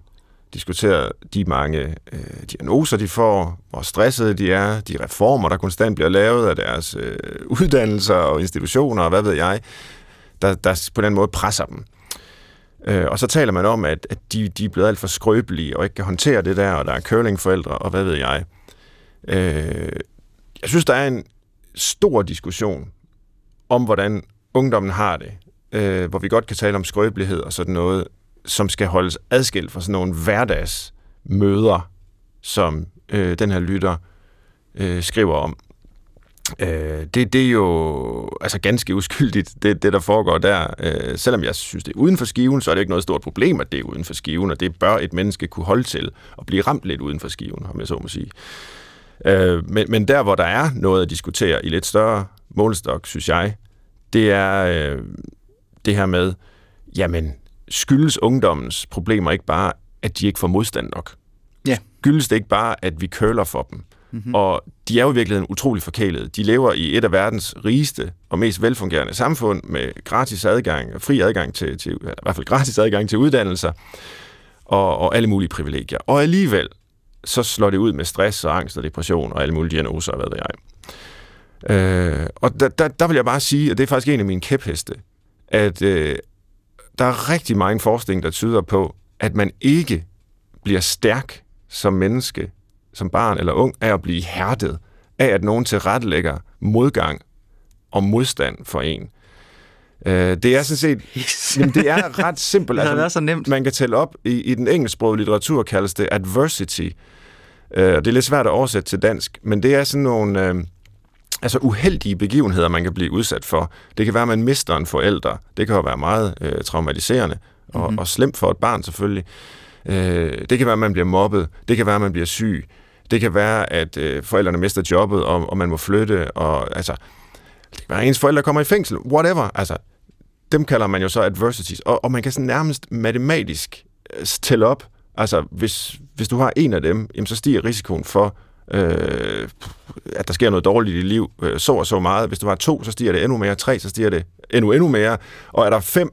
Diskuteret de mange øh, diagnoser, de får, hvor stressede de er, de reformer, der konstant bliver lavet af deres øh, uddannelser og institutioner, og hvad ved jeg, der, der på den måde presser dem. Øh, og så taler man om, at, at de, de er blevet alt for skrøbelige og ikke kan håndtere det der, og der er curlingforældre, og hvad ved jeg. Øh, jeg synes, der er en stor diskussion om, hvordan ungdommen har det, øh, hvor vi godt kan tale om skrøbelighed og sådan noget, som skal holdes adskilt fra sådan nogle hverdagsmøder, som øh, den her lytter øh, skriver om. Øh, det, det er jo altså ganske uskyldigt, det, det der foregår der. Øh, selvom jeg synes, det er uden for skiven, så er det ikke noget stort problem, at det er uden for skiven, og det bør et menneske kunne holde til at blive ramt lidt uden for skiven, om jeg så må sige. Øh, men, men der, hvor der er noget at diskutere i lidt større målestok, synes jeg, det er øh, det her med, jamen, skyldes ungdommens problemer ikke bare, at de ikke får modstand nok? Ja. Skyldes det ikke bare, at vi køler for dem? Mm-hmm. Og de er jo i virkeligheden utrolig forkælede. De lever i et af verdens rigeste og mest velfungerende samfund med gratis adgang, fri adgang til, til i hvert fald gratis adgang til uddannelser og, og alle mulige privilegier. Og alligevel, så slår det ud med stress og angst og depression og alle mulige diagnoser, hvad ved jeg. Øh, og der, der, der vil jeg bare sige, og det er faktisk en af mine kæpheste, at øh, der er rigtig meget forskning, der tyder på, at man ikke bliver stærk som menneske, som barn eller ung, af at blive hærdet af, at nogen tilrettelægger modgang og modstand for en. Øh, det er sådan set... Yes. jamen, det er ret simpelt. Det har været så nemt. Man kan tælle op. I, i den engelsksprogede litteratur kaldes det adversity. Øh, det er lidt svært at oversætte til dansk, men det er sådan nogle... Øh, altså uheldige begivenheder, man kan blive udsat for. Det kan være, at man mister en forælder. Det kan jo være meget øh, traumatiserende og, mm-hmm. og slemt for et barn selvfølgelig. Øh, det kan være, at man bliver mobbet. Det kan være, at man bliver syg. Det kan være, at øh, forældrene mister jobbet, og, og man må flytte. Og, altså, det kan være, at ens forældre kommer i fængsel. Whatever. Altså, dem kalder man jo så adversities. Og, og man kan sådan nærmest matematisk øh, tælle op. Altså, hvis, hvis du har en af dem, jamen, så stiger risikoen for, øh, at der sker noget dårligt i dit liv, øh, så og så meget. Hvis du har to, så stiger det endnu mere. Tre, så stiger det endnu, endnu mere. Og er der fem,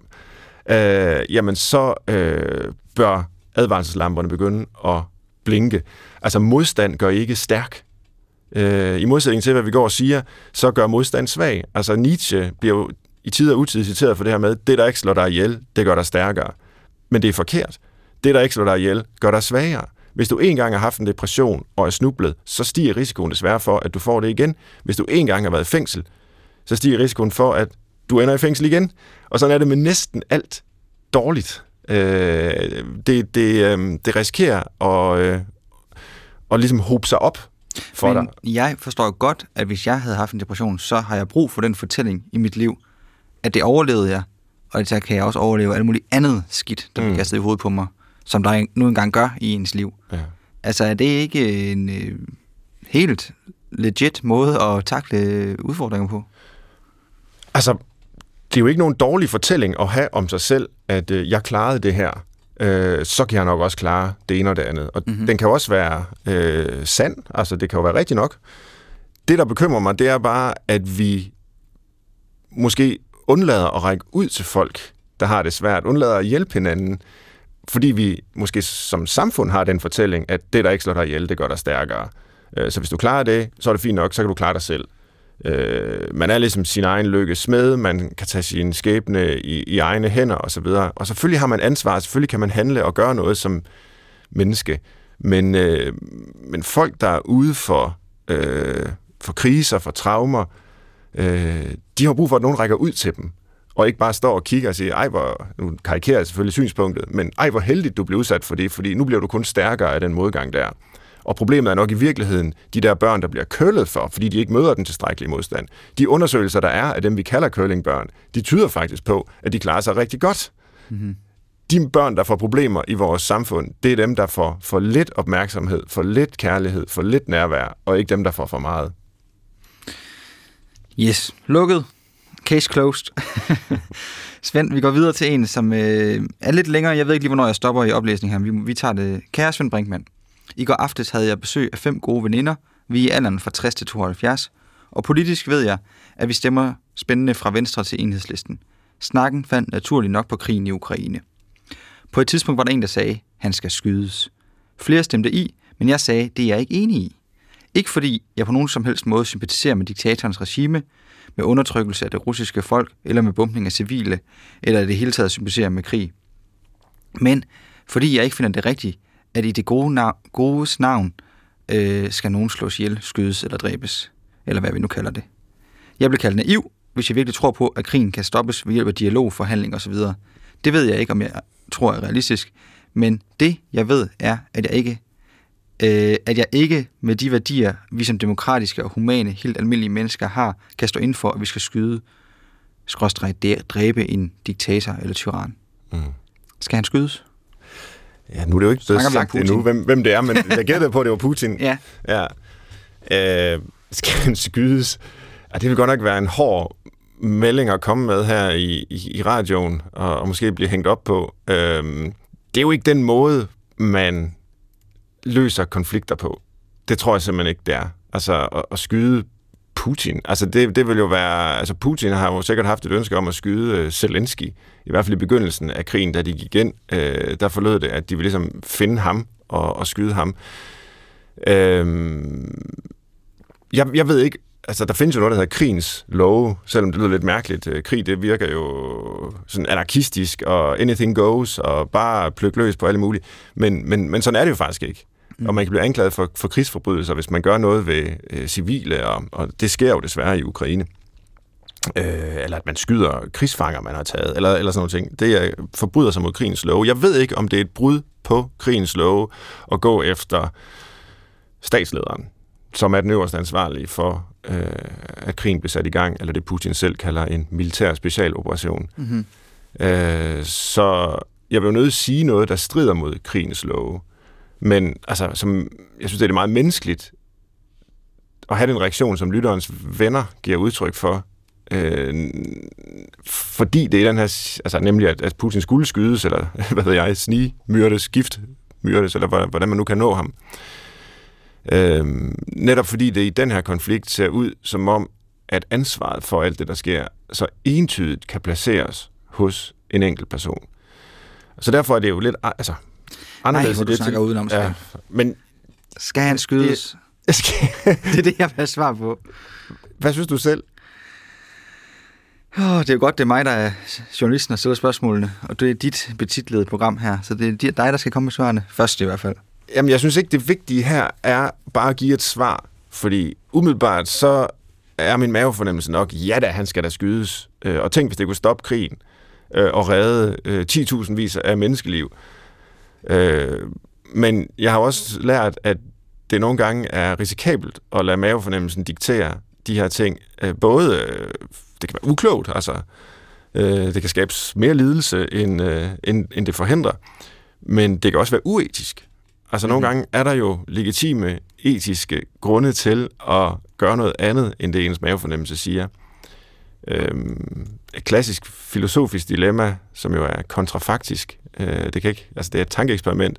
øh, jamen så øh, bør advarselslamperne begynde at blinke. Altså modstand gør ikke stærk. Øh, I modsætning til, hvad vi går og siger, så gør modstand svag. Altså Nietzsche bliver jo i tid og utid citeret for det her med, det der ikke slår dig ihjel, det gør dig stærkere. Men det er forkert. Det der ikke slår dig ihjel, gør dig svagere. Hvis du en gang har haft en depression og er snublet, så stiger risikoen desværre for, at du får det igen. Hvis du en gang har været i fængsel, så stiger risikoen for, at du ender i fængsel igen. Og sådan er det med næsten alt dårligt. Øh, det, det, øh, det risikerer at, øh, at ligesom hobe sig op for Men dig. jeg forstår godt, at hvis jeg havde haft en depression, så har jeg brug for den fortælling i mit liv, at det overlevede jeg, og så kan jeg også overleve alt muligt andet skidt, der bliver Mm. kastet i hovedet på mig, som der nu engang gør i ens liv. Ja. Altså, er det ikke en øh, helt legit måde at takle udfordringer på? Altså, det er jo ikke nogen dårlig fortælling at have om sig selv, at øh, jeg klarede det her. Øh, så kan jeg nok også klare det ene og det andet. Og mm-hmm. den kan jo også være øh, sand. Altså, det kan jo være rigtigt nok. Det, der bekymrer mig, det er bare, at vi måske undlader at række ud til folk, der har det svært. Undlader at hjælpe hinanden. Fordi vi måske som samfund har den fortælling, at det, der ikke slår dig ihjel, det gør dig stærkere. Øh, Så hvis du klarer det, så er det fint nok, så kan du klare dig selv. Øh, man er ligesom sin egen lykke smed, man kan tage sin skæbne i, i egne hænder osv. Og selvfølgelig har man ansvar, selvfølgelig kan man handle og gøre noget som menneske. Men, øh, men folk, der er ude for, øh, for kriser, for traumer, øh, de har brug for, at nogen rækker ud til dem. Og ikke bare står og kigger og siger, ej, hvor, nu karikerer jeg selvfølgelig synspunktet, men ej, hvor heldigt du blev udsat for det, fordi nu bliver du kun stærkere af den modgang der. Og problemet er nok i virkeligheden de der børn, der bliver kølet for, fordi de ikke møder den tilstrækkelige modstand. De undersøgelser, der er af dem, vi kalder curlingbørn, de tyder faktisk på, at de klarer sig rigtig godt. Mm-hmm. De børn, der får problemer i vores samfund, det er dem, der får for lidt opmærksomhed, for lidt kærlighed, for lidt nærvær, og ikke dem, der får for meget. Yes, lukket. Case closed. Svend, vi går videre til en, som øh, er lidt længere. Jeg ved ikke lige, hvornår jeg stopper i oplæsningen her. Vi, vi tager det. Kære Svend Brinkmann, i går aftes havde jeg besøg af fem gode veninder. Vi er i alderen fra 60 til 72. Og politisk ved jeg, at vi stemmer spændende fra Venstre til enhedslisten. Snakken fandt naturligt nok på krigen i Ukraine. På et tidspunkt var der en, der sagde, han skal skydes. Flere stemte i, men jeg sagde, det er jeg ikke enig i. Ikke fordi jeg på nogen som helst måde sympatiserer med diktatorens regime, med undertrykkelse af det russiske folk, eller med bumpning af civile, eller i det hele taget sympatiserer med krig. Men fordi jeg ikke finder det rigtigt, at i det gode nav- godes navn øh, skal nogen slås ihjel, skydes eller dræbes, eller hvad vi nu kalder det. Jeg bliver kaldt naiv, hvis jeg virkelig tror på, at krigen kan stoppes ved hjælp af dialog, forhandling osv. Det ved jeg ikke, om jeg tror er realistisk, men det, jeg ved, er, at jeg ikke øh, at jeg ikke med de værdier, vi som demokratiske og humane, helt almindelige mennesker har, kan stå ind for, at vi skal skyde, skråstrej, dræbe en diktator eller tyran. Mm. Skal han skydes? Ja, nu er det jo ikke blevet sagt endnu, hvem, hvem det er, men jeg gættede på, at det var Putin. Ja. Ja. Øh, skal han skydes? Ja, det vil godt nok være en hård melding at komme med her i, i, i radioen, og, og måske blive hængt op på. Øh, det er jo ikke den måde, man løser konflikter på. Det tror jeg simpelthen ikke, det er. Altså, at, at skyde Putin. Altså, det, det vil jo være... Altså, Putin har jo sikkert haft et ønske om at skyde øh, Zelensky. I hvert fald i begyndelsen af krigen, da de gik ind, øh, der forlod det, at de ville ligesom finde ham og, og skyde ham. Øh, jeg, jeg ved ikke... Altså, der findes jo noget, der hedder krigens love, selvom det lyder lidt mærkeligt. Øh, krig, det virker jo sådan anarkistisk, og anything goes, og bare pløk løs på alle mulige. Men, men, men sådan er det jo faktisk ikke. Mm. Og man kan blive anklaget for, for krigsforbrydelser, hvis man gør noget ved øh, civile, og, og det sker jo desværre i Ukraine. Øh, eller at man skyder krigsfanger, man har taget, eller, eller sådan noget ting. Det er forbryder sig mod krigens love. Jeg ved ikke, om det er et brud på krigens love at gå efter statslederen, som er den øverste ansvarlige for, øh, at krigen bliver sat i gang, eller det Putin selv kalder en militær specialoperation. Mm-hmm. Øh, så jeg vil jo nødt at sige noget, der strider mod krigens love. Men altså, som, jeg synes, det er meget menneskeligt at have den reaktion, som lytterens venner giver udtryk for. Øh, fordi det er den her, altså nemlig at, at Putin skulle skydes, eller hvad ved jeg, snige, myrdes, gift, myrdes, eller hvordan man nu kan nå ham. Øh, netop fordi det i den her konflikt ser ud som om, at ansvaret for alt det, der sker, så entydigt kan placeres hos en enkelt person. Så derfor er det jo lidt, altså, anderledes. Nej, hvor du snakker til, udenom, ja, men Skal han skydes? skal, Det er det, jeg vil svar på. hvad synes du selv? Oh, det er jo godt, det er mig, der er journalisten og stiller spørgsmålene, og det er dit betitlede program her, så det er dig, der skal komme med svarene. Først i hvert fald. Jamen, jeg synes ikke, det vigtige her er bare at give et svar, fordi umiddelbart så er min mavefornemmelse nok, ja da, han skal da skydes. Øh, Og tænk, hvis det kunne stoppe krigen øh, og redde øh, 10.000 vis af menneskeliv. Øh, Men jeg har også lært, at det nogle gange er risikabelt at lade mavefornemmelsen diktere de her ting. Øh, Både, øh, det kan være uklogt, altså, øh, det kan skabe mere lidelse, end, øh, end, end det forhindrer, men det kan også være uetisk. Altså nogle gange er der jo legitime etiske grunde til at gøre noget andet, end det ens mavefornemmelse siger. Øhm, et klassisk filosofisk dilemma, som jo er kontrafaktisk, øh, det, kan ikke, altså det er et tankeeksperiment,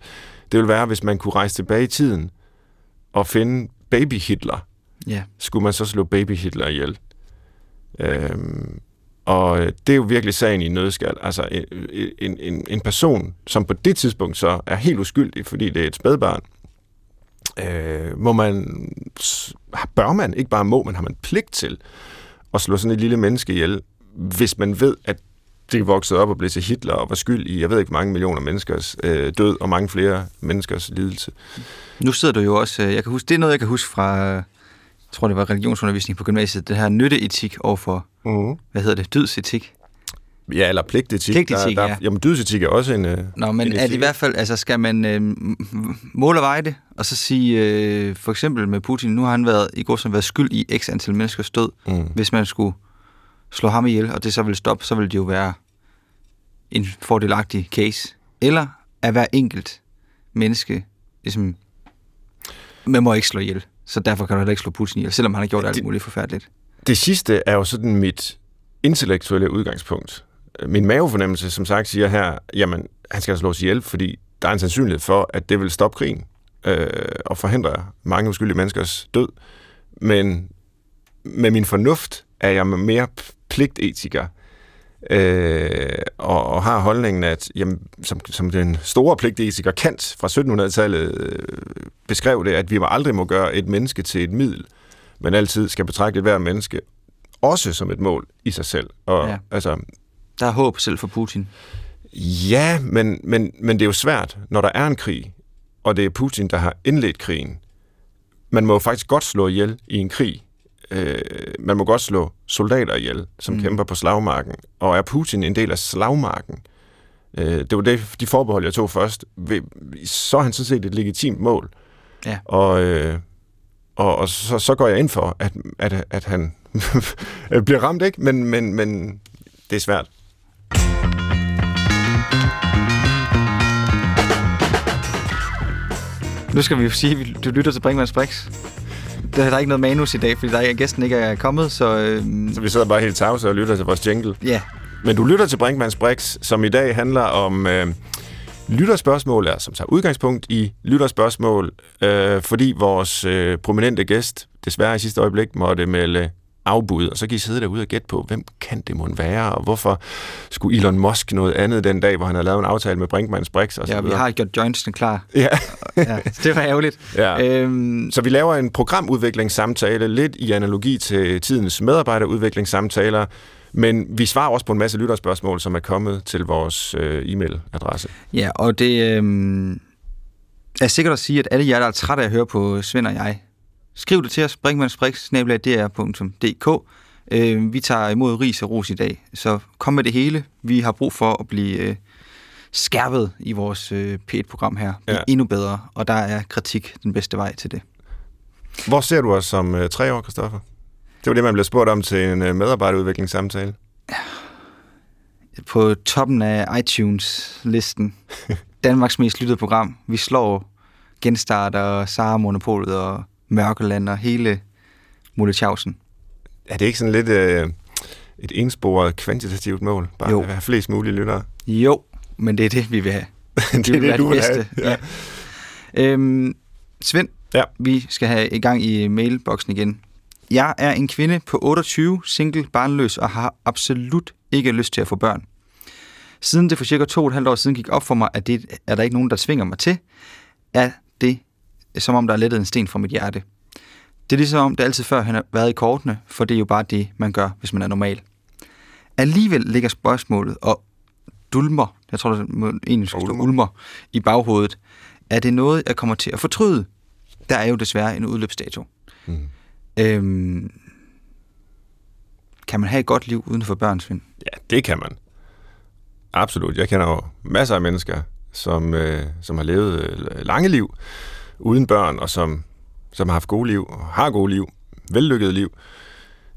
det vil være, hvis man kunne rejse tilbage i tiden og finde baby Hitler, Ja. skulle man så slå baby Hitler ihjel. Øhm, og øh, det er jo virkelig sagen i nødskal. Altså en, en, en, person, som på det tidspunkt så er helt uskyldig, fordi det er et spædbarn, øh, må man, bør man, ikke bare må, men har man pligt til at slå sådan et lille menneske ihjel, hvis man ved, at det voksede op og blev til Hitler og var skyld i, jeg ved ikke, mange millioner menneskers øh, død og mange flere menneskers lidelse. Nu sidder du jo også, øh, jeg kan huske, det er noget, jeg kan huske fra, jeg tror det var religionsundervisning på gymnasiet, det her nytteetik overfor, Uh-huh. hvad hedder det, dydsetik. Ja, eller pligtetik. Pligtetik, der, der, ja. Jamen, dydsetik er også en... Øh, Nå, men en er det i hvert fald, altså skal man øh, måle og veje det, og så sige, øh, for eksempel med Putin, nu har han været i går som været skyld i x antal menneskers død, Mm. hvis man skulle slå ham ihjel, og det så ville stoppe, så ville det jo være en fordelagtig case. Eller at hver enkelt menneske, ligesom, man må ikke slå ihjel, så derfor kan du heller ikke slå Putin ihjel, selvom han har gjort alt Det- muligt forfærdeligt. Det sidste er jo sådan mit intellektuelle udgangspunkt. min mavefornemmelse, som sagt, siger her, jamen, han skal slås ihjel, fordi der er en sandsynlighed for, at det vil stoppe krigen øh, og forhindre mange uskyldige menneskers død. Men med min fornuft er jeg mere pligtetiker, øh, og, og har holdningen, at jamen, som, som den store pligtetiker Kant fra 1700-tallet øh, beskrev det, at vi aldrig må gøre et menneske til et middel, men altid skal betragte et hver menneske også som et mål i sig selv. Og, Ja. altså, Der er håb selv for Putin. Ja, men, men, men det er jo svært, når der er en krig, og det er Putin, der har indledt krigen. Man må jo faktisk godt slå ihjel i en krig. Øh, man må godt slå soldater ihjel, som mm. kæmper på slagmarken. Og er Putin en del af slagmarken? Øh, det var det, de forbehold, jeg tog først. Så er han sådan set et legitimt mål. Ja. Og, øh, og, og så, så går jeg ind for, at, at, at han bliver ramt, ikke? Men, men, men det er svært. Nu skal vi jo sige, at du lytter til Brinkmanns Brix. Der er ikke noget manus i dag, fordi der er, gæsten ikke er kommet, så øh, Så vi sidder bare helt tavse og lytter til vores jingle. ja. Men du lytter til Brinkmanns Brix, som i dag handler om øh, lytterspørgsmål, er, som tager udgangspunkt i lytterspørgsmål, øh, fordi vores øh, prominente gæst desværre i sidste øjeblik måtte melde afbud, og så kan I sidde derude og gætte på, hvem kan det mon være, og hvorfor skulle Elon Musk noget andet den dag, hvor han havde lavet en aftale med Brinkmanns Brix og så ja, vi videre. har gjort jointsene klar. Ja. Ja, det var ærgerligt. Ja. Øhm, Så vi laver en programudviklingssamtale, lidt i analogi til tidens medarbejderudviklingssamtaler, men vi svarer også på en masse lytterspørgsmål, som er kommet til vores øh, e-mailadresse. ja, og det øhm, er sikkert at sige, at alle jer, der er trætte af at høre på Svend og jeg, skriv det til os, brinkmannsbrix.dr.dk. Øh, vi tager imod ris og ros i dag, så kom med det hele. Vi har brug for at blive øh, skærpet i vores øh, P1-program her. Blive Ja. endnu bedre, og der er kritik den bedste vej til det. Hvor ser du os om øh, tre år, Kristoffer? Det var det, man blev spurgt om til en øh, medarbejderudviklingssamtale. på toppen af iTunes-listen. Danmarks mest lyttede program. Vi slår Genstart og Sara Monopolet og Mørkeland og hele Mulechausen. Er det ikke sådan lidt øh, et ensporet kvantitativt mål? Bare Jo. at have flest mulige lyttere. Jo, men det er det, vi vil have. det er det, være du vil bedste. have. Ja. Ja. Øhm, Svend, Ja. vi skal have i gang i mailboksen igen. Jeg er en kvinde på 28, single, barnløs og har absolut ikke lyst til at få børn. Siden det for cirka to og et halvt år siden gik op for mig, at det er der ikke nogen, der tvinger mig til, er det som om, der er lettet en sten fra mit hjerte. Det er ligesom om, det altid før han har været i kortene, for det er jo bare det, man gør, hvis man er normal. Alligevel ligger spørgsmålet og dulmer, jeg tror, det egentlig skal stå Ulmer. ulmer, i baghovedet. Er det noget, jeg kommer til at fortryde? Der er jo desværre en udløbsdato. Mm. Øhm, kan man have et godt liv uden for børn, Svend? ja, det kan man. Absolut. Jeg kender jo masser af mennesker, som, øh, som har levet øh, lange liv uden børn, og som, som har haft gode liv, og har gode liv, vellykkede liv.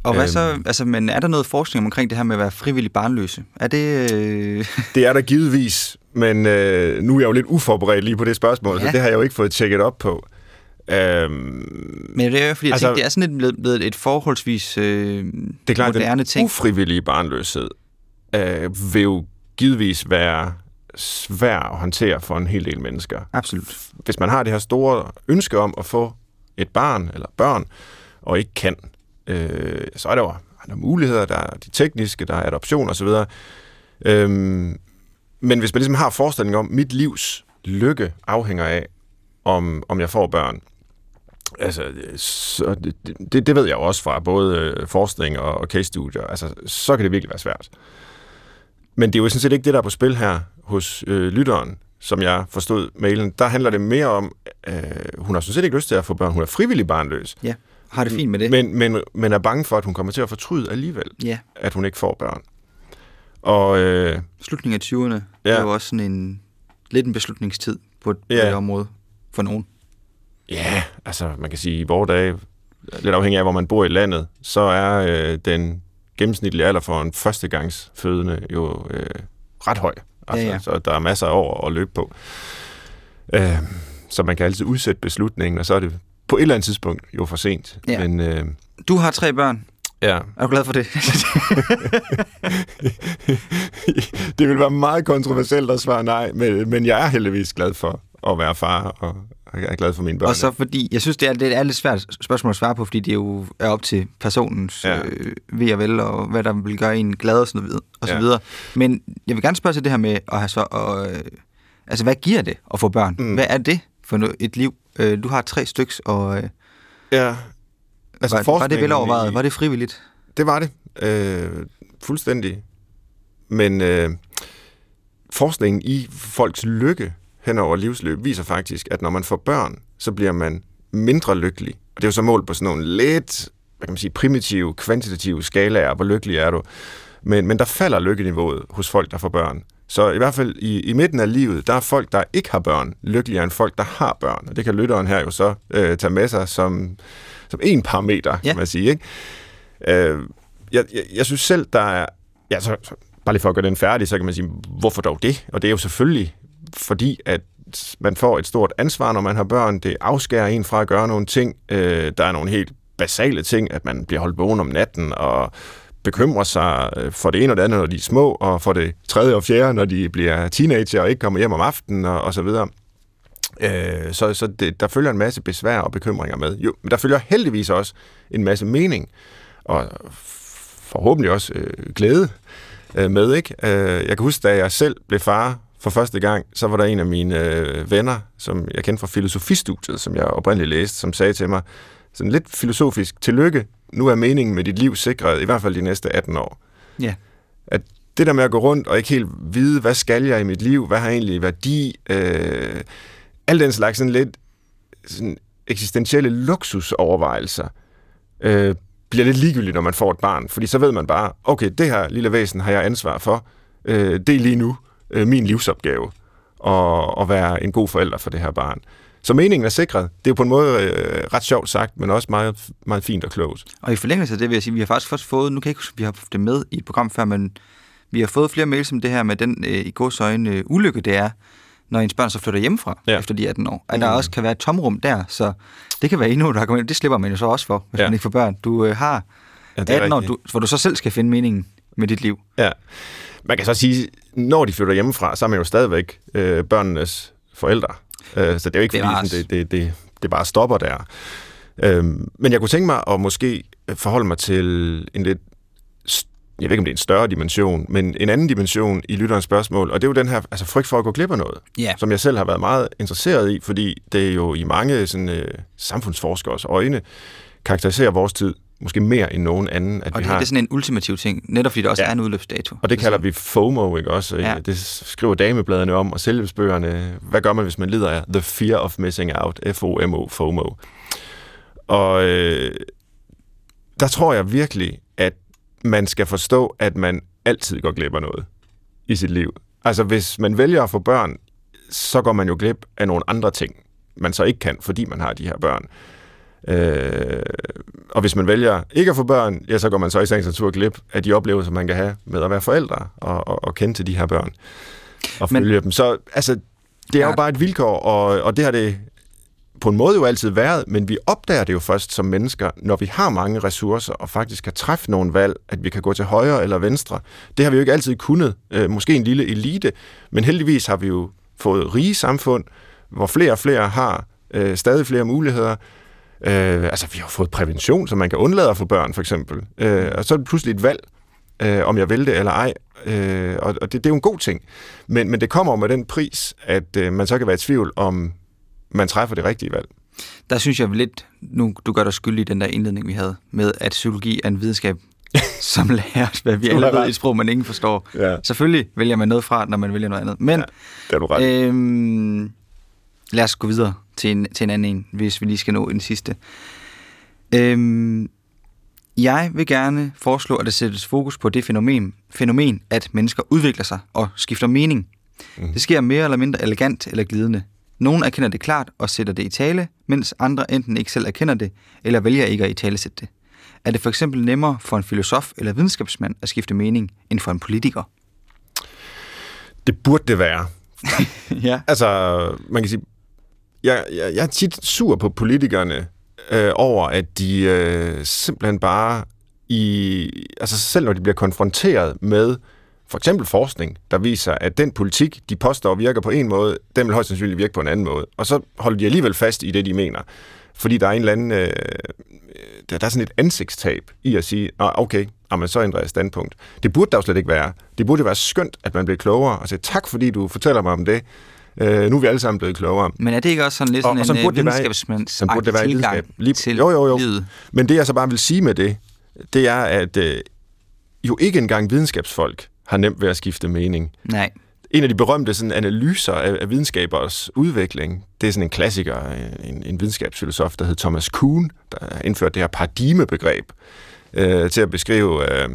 Og hvad Øhm. så, altså, men er der noget forskning omkring det her med at være frivillig barnløse? Er det... Øh, Det er der givetvis, men øh, nu er jeg jo lidt uforberedt lige på det spørgsmål, ja. Så det har jeg jo ikke fået tjekket op på. Øhm, men det er jo fordi, jeg Altså- tænker, det er sådan lidt blevet, et forholdsvis øh, det er klart, moderne den ting. ufrivillige barnløshed øh, vil jo givetvis være svær at håndtere for en hel del mennesker. Absolut. Hvis man har det her store ønske om at få et barn eller børn, og ikke kan, øh, så er der jo andre muligheder. Der er de tekniske, der er adoption osv. Øhm, men hvis man ligesom har forestilling om, at mit livs lykke afhænger af, om, om jeg får børn, altså, så det, det, det ved jeg jo også fra både øh, forskning og, og case-studier, altså, så kan det virkelig være svært. Men det er jo sådan set ikke det, der er på spil her hos øh, lytteren, som jeg forstod mailen. Der handler det mere om, øh, hun har sådan set ikke lyst til at få børn, hun er frivillig barnløs, Ja, har det fint med det. men, men, men er bange for, at hun kommer til at fortryde alligevel, Ja, at hun ikke får børn. Og øh, slutningen af 20'erne ja. Er jo også sådan en lidt en beslutningstid på, på Ja. det område for nogen. Ja, altså man kan sige, i vores dage, lidt afhængig af, hvor man bor i landet, så er øh, den gennemsnitlige alder for en førstegangsfødende jo øh, ret høj. Altså, Ja, ja. Så der er masser af år at løbe på. Øh, så man kan altid udsætte beslutningen, og så er det på et eller andet tidspunkt jo for sent. Ja. Men øh, Du har tre børn. Ja. Er du glad for det? det vil være meget kontroversielt at svare nej, men, men jeg er heldigvis glad for at være far, og jeg er glad for mine børn. Og så fordi, jeg synes, det er, det er lidt svært spørgsmål at svare på, fordi det jo er op til personens Ja. øh, ved og vel, og hvad der vil gøre en glad og så videre. Og så Ja. videre. Men jeg vil gerne spørge til det her med at have så... Og, øh, altså, hvad giver det at få børn? Mm. Hvad er det for et liv? Øh, du har tre styks, og øh, ja. altså, var, var det velovervejet? i- Var det frivilligt? Det var det. Øh, fuldstændig. Men øh, forskningen i folks lykke hen over livsløb viser faktisk, at når man får børn, så bliver man mindre lykkelig. Og det er jo så målt på sådan nogle lidt hvad kan man sige, primitive, kvantitative skalaer, hvor lykkelig er du. Men, men der falder lykkeniveauet hos folk, der får børn. Så i hvert fald i, i midten af livet, der er folk, der ikke har børn, lykkeligere end folk, der har børn. Og det kan lytteren her jo så øh, tage med sig som, som en parameter, ja. Kan man sige. Ikke? Øh, jeg, jeg, jeg synes selv, der er... Ja, så, så, bare lige for at gøre den færdig, så kan man sige, hvorfor dog det? Og det er jo selvfølgelig fordi, at man får et stort ansvar, når man har børn. Det afskærer en fra at gøre nogle ting. Øh, der er nogle helt basale ting, at man bliver holdt vågen om natten og bekymrer sig øh, for det ene og det andet, når de er små, og for det tredje og fjerde, når de bliver teenager og ikke kommer hjem om aftenen og, og så videre. Øh, så så det, der følger en masse besvær og bekymringer med. Jo, men der følger heldigvis også en masse mening, og forhåbentlig også øh, glæde øh, med. Ikke? Øh, jeg kan huske, da jeg selv blev far for første gang, så var der en af mine øh, venner, som jeg kendte fra filosofistudiet, som jeg oprindeligt læste, som sagde til mig, sådan lidt filosofisk, tillykke, nu er meningen med dit liv sikret, i hvert fald de næste 18 år. Ja. At det der med at gå rundt og ikke helt vide, hvad skal jeg i mit liv, hvad har egentlig værdi, øh, al den slags sådan lidt sådan eksistentielle luksusovervejelser, øh, bliver lidt ligegyldigt, når man får et barn. Fordi så ved man bare, okay, det her lille væsen har jeg ansvar for. Øh, det er lige nu øh, min livsopgave at, at være en god forælder for det her barn. Så meningen er sikret. Det er på en måde øh, ret sjovt sagt, men også meget, meget fint og klogt. Og i forlængelse af det vil jeg sige, vi har faktisk også fået, nu kan jeg ikke huske, vi har haft det med i et program før, men vi har fået flere mails om det her med den øh, i godsøjne øh, ulykke, det er, når ens børn så flytter hjemmefra Ja. efter de 18 år. At der Mm. også kan være et tomrum der, så det kan være endnu et argument. Det slipper man jo så også for, hvis Ja. man ikke får børn. Du øh, har Ja, 18 år, du, hvor du så selv skal finde meningen med dit liv. Ja. Man kan så sige, når de flytter hjemmefra, så er man jo stadigvæk øh, børnenes forældre. Øh, så det er jo ikke, fordi Bevares. sådan, det, det, det, det bare stopper der. Øhm, men jeg kunne tænke mig at måske forholde mig til en lidt, jeg ved ikke, om det er en større dimension, men en anden dimension i lytterens spørgsmål, og det er jo den her altså frygt for at gå glip af noget, Ja. som jeg selv har været meget interesseret i, fordi det er jo i mange sådan, øh, samfundsforskers øjne karakteriserer vores tid måske mere end nogen anden, at Og vi det, har det er sådan en ultimativ ting, netop fordi der også Ja. er en udløbsdato. og det kalder vi FOMO, ikke også? Ja. Det skriver damebladene om, og selvhjælpsbøgerne. Hvad gør man, hvis man lider af the fear of missing out? F-O-M-O, FOMO. Og øh, der tror jeg virkelig, at man skal forstå, at man altid går glip af noget i sit liv. Altså, hvis man vælger at få børn, så går man jo glip af nogle andre ting, man så ikke kan, fordi man har de her børn. Øh, og hvis man vælger ikke at få børn, ja, så går man så i sagens natur glip af de oplevelser, man kan have med at være forældre og, og, og kende til de her børn og Men- følge dem. Så altså, det er jo bare et vilkår, og, og det har det på en måde jo altid været, men vi opdager det jo først som mennesker, når vi har mange ressourcer og faktisk kan træffe nogle valg, at vi kan gå til højre eller venstre. Det har vi jo ikke altid kunnet. Øh, måske en lille elite, men heldigvis har vi jo fået rige samfund, hvor flere og flere har øh, stadig flere muligheder. Øh, altså, vi har fået prævention, så man kan undlade at få børn, for eksempel. Øh, og så er det pludselig et valg, øh, om jeg vil det eller ej. Øh, og og det, det er jo en god ting. Men, men det kommer med den pris, at øh, man så kan være i tvivl om, man træffer det rigtige valg. Der synes jeg lidt, nu du gør dig skyldig i den der indledning, vi havde, med at psykologi er en videnskab, som lærer os, hvad vi alle ved i sprog, man ingen forstår. Ja, Selvfølgelig vælger man noget fra, når man vælger noget andet. Men Ja, det er du ret. Øh, øhm, lad os gå videre til en, til en anden en, hvis vi lige skal nå den sidste. Øhm, jeg vil gerne foreslå, at der sættes fokus på det fænomen, fænomen, at mennesker udvikler sig og skifter mening. Mhm. Det sker mere eller mindre elegant eller glidende. Nogle erkender det klart og sætter det i tale, mens andre enten ikke selv erkender det, eller vælger ikke at i tale sætte det. Er det for eksempel nemmere for en filosof eller videnskabsmand at skifte mening, end for en politiker? det burde det være. ja. Altså, man kan sige, jeg, jeg, jeg er tit sur på politikerne øh, over, at de øh, simpelthen bare i, altså selv når de bliver konfronteret med for eksempel forskning, der viser, at den politik, de påstår virker på en måde, den vil højst sandsynligt virke på en anden måde. Og så holder de alligevel fast i det, de mener. Fordi der er en eller anden, øh, der, der er sådan et ansigtstab i at sige, Nå, okay, jamen, så ændrer jeg standpunkt. Det burde der jo slet ikke være. Det burde være skønt, at man bliver klogere og sige, tak fordi du fortæller mig om det. Øh, nu er vi alle sammen blevet klogere. Men er det ikke også sådan lidt sådan og, og en sådan burde det være i tilgang. Lige- til Jo, jo, jo. livet? Men det, jeg så bare vil sige med det, det er, at øh, jo ikke engang videnskabsfolk har nemt ved at skifte mening. Nej. En af de berømte sådan, analyser af, af videnskabers udvikling, det er sådan en klassiker, øh, en, en videnskabsfilosof, der hed Thomas Kuhn, der har indført det her paradigmebegreb øh, til at beskrive øh,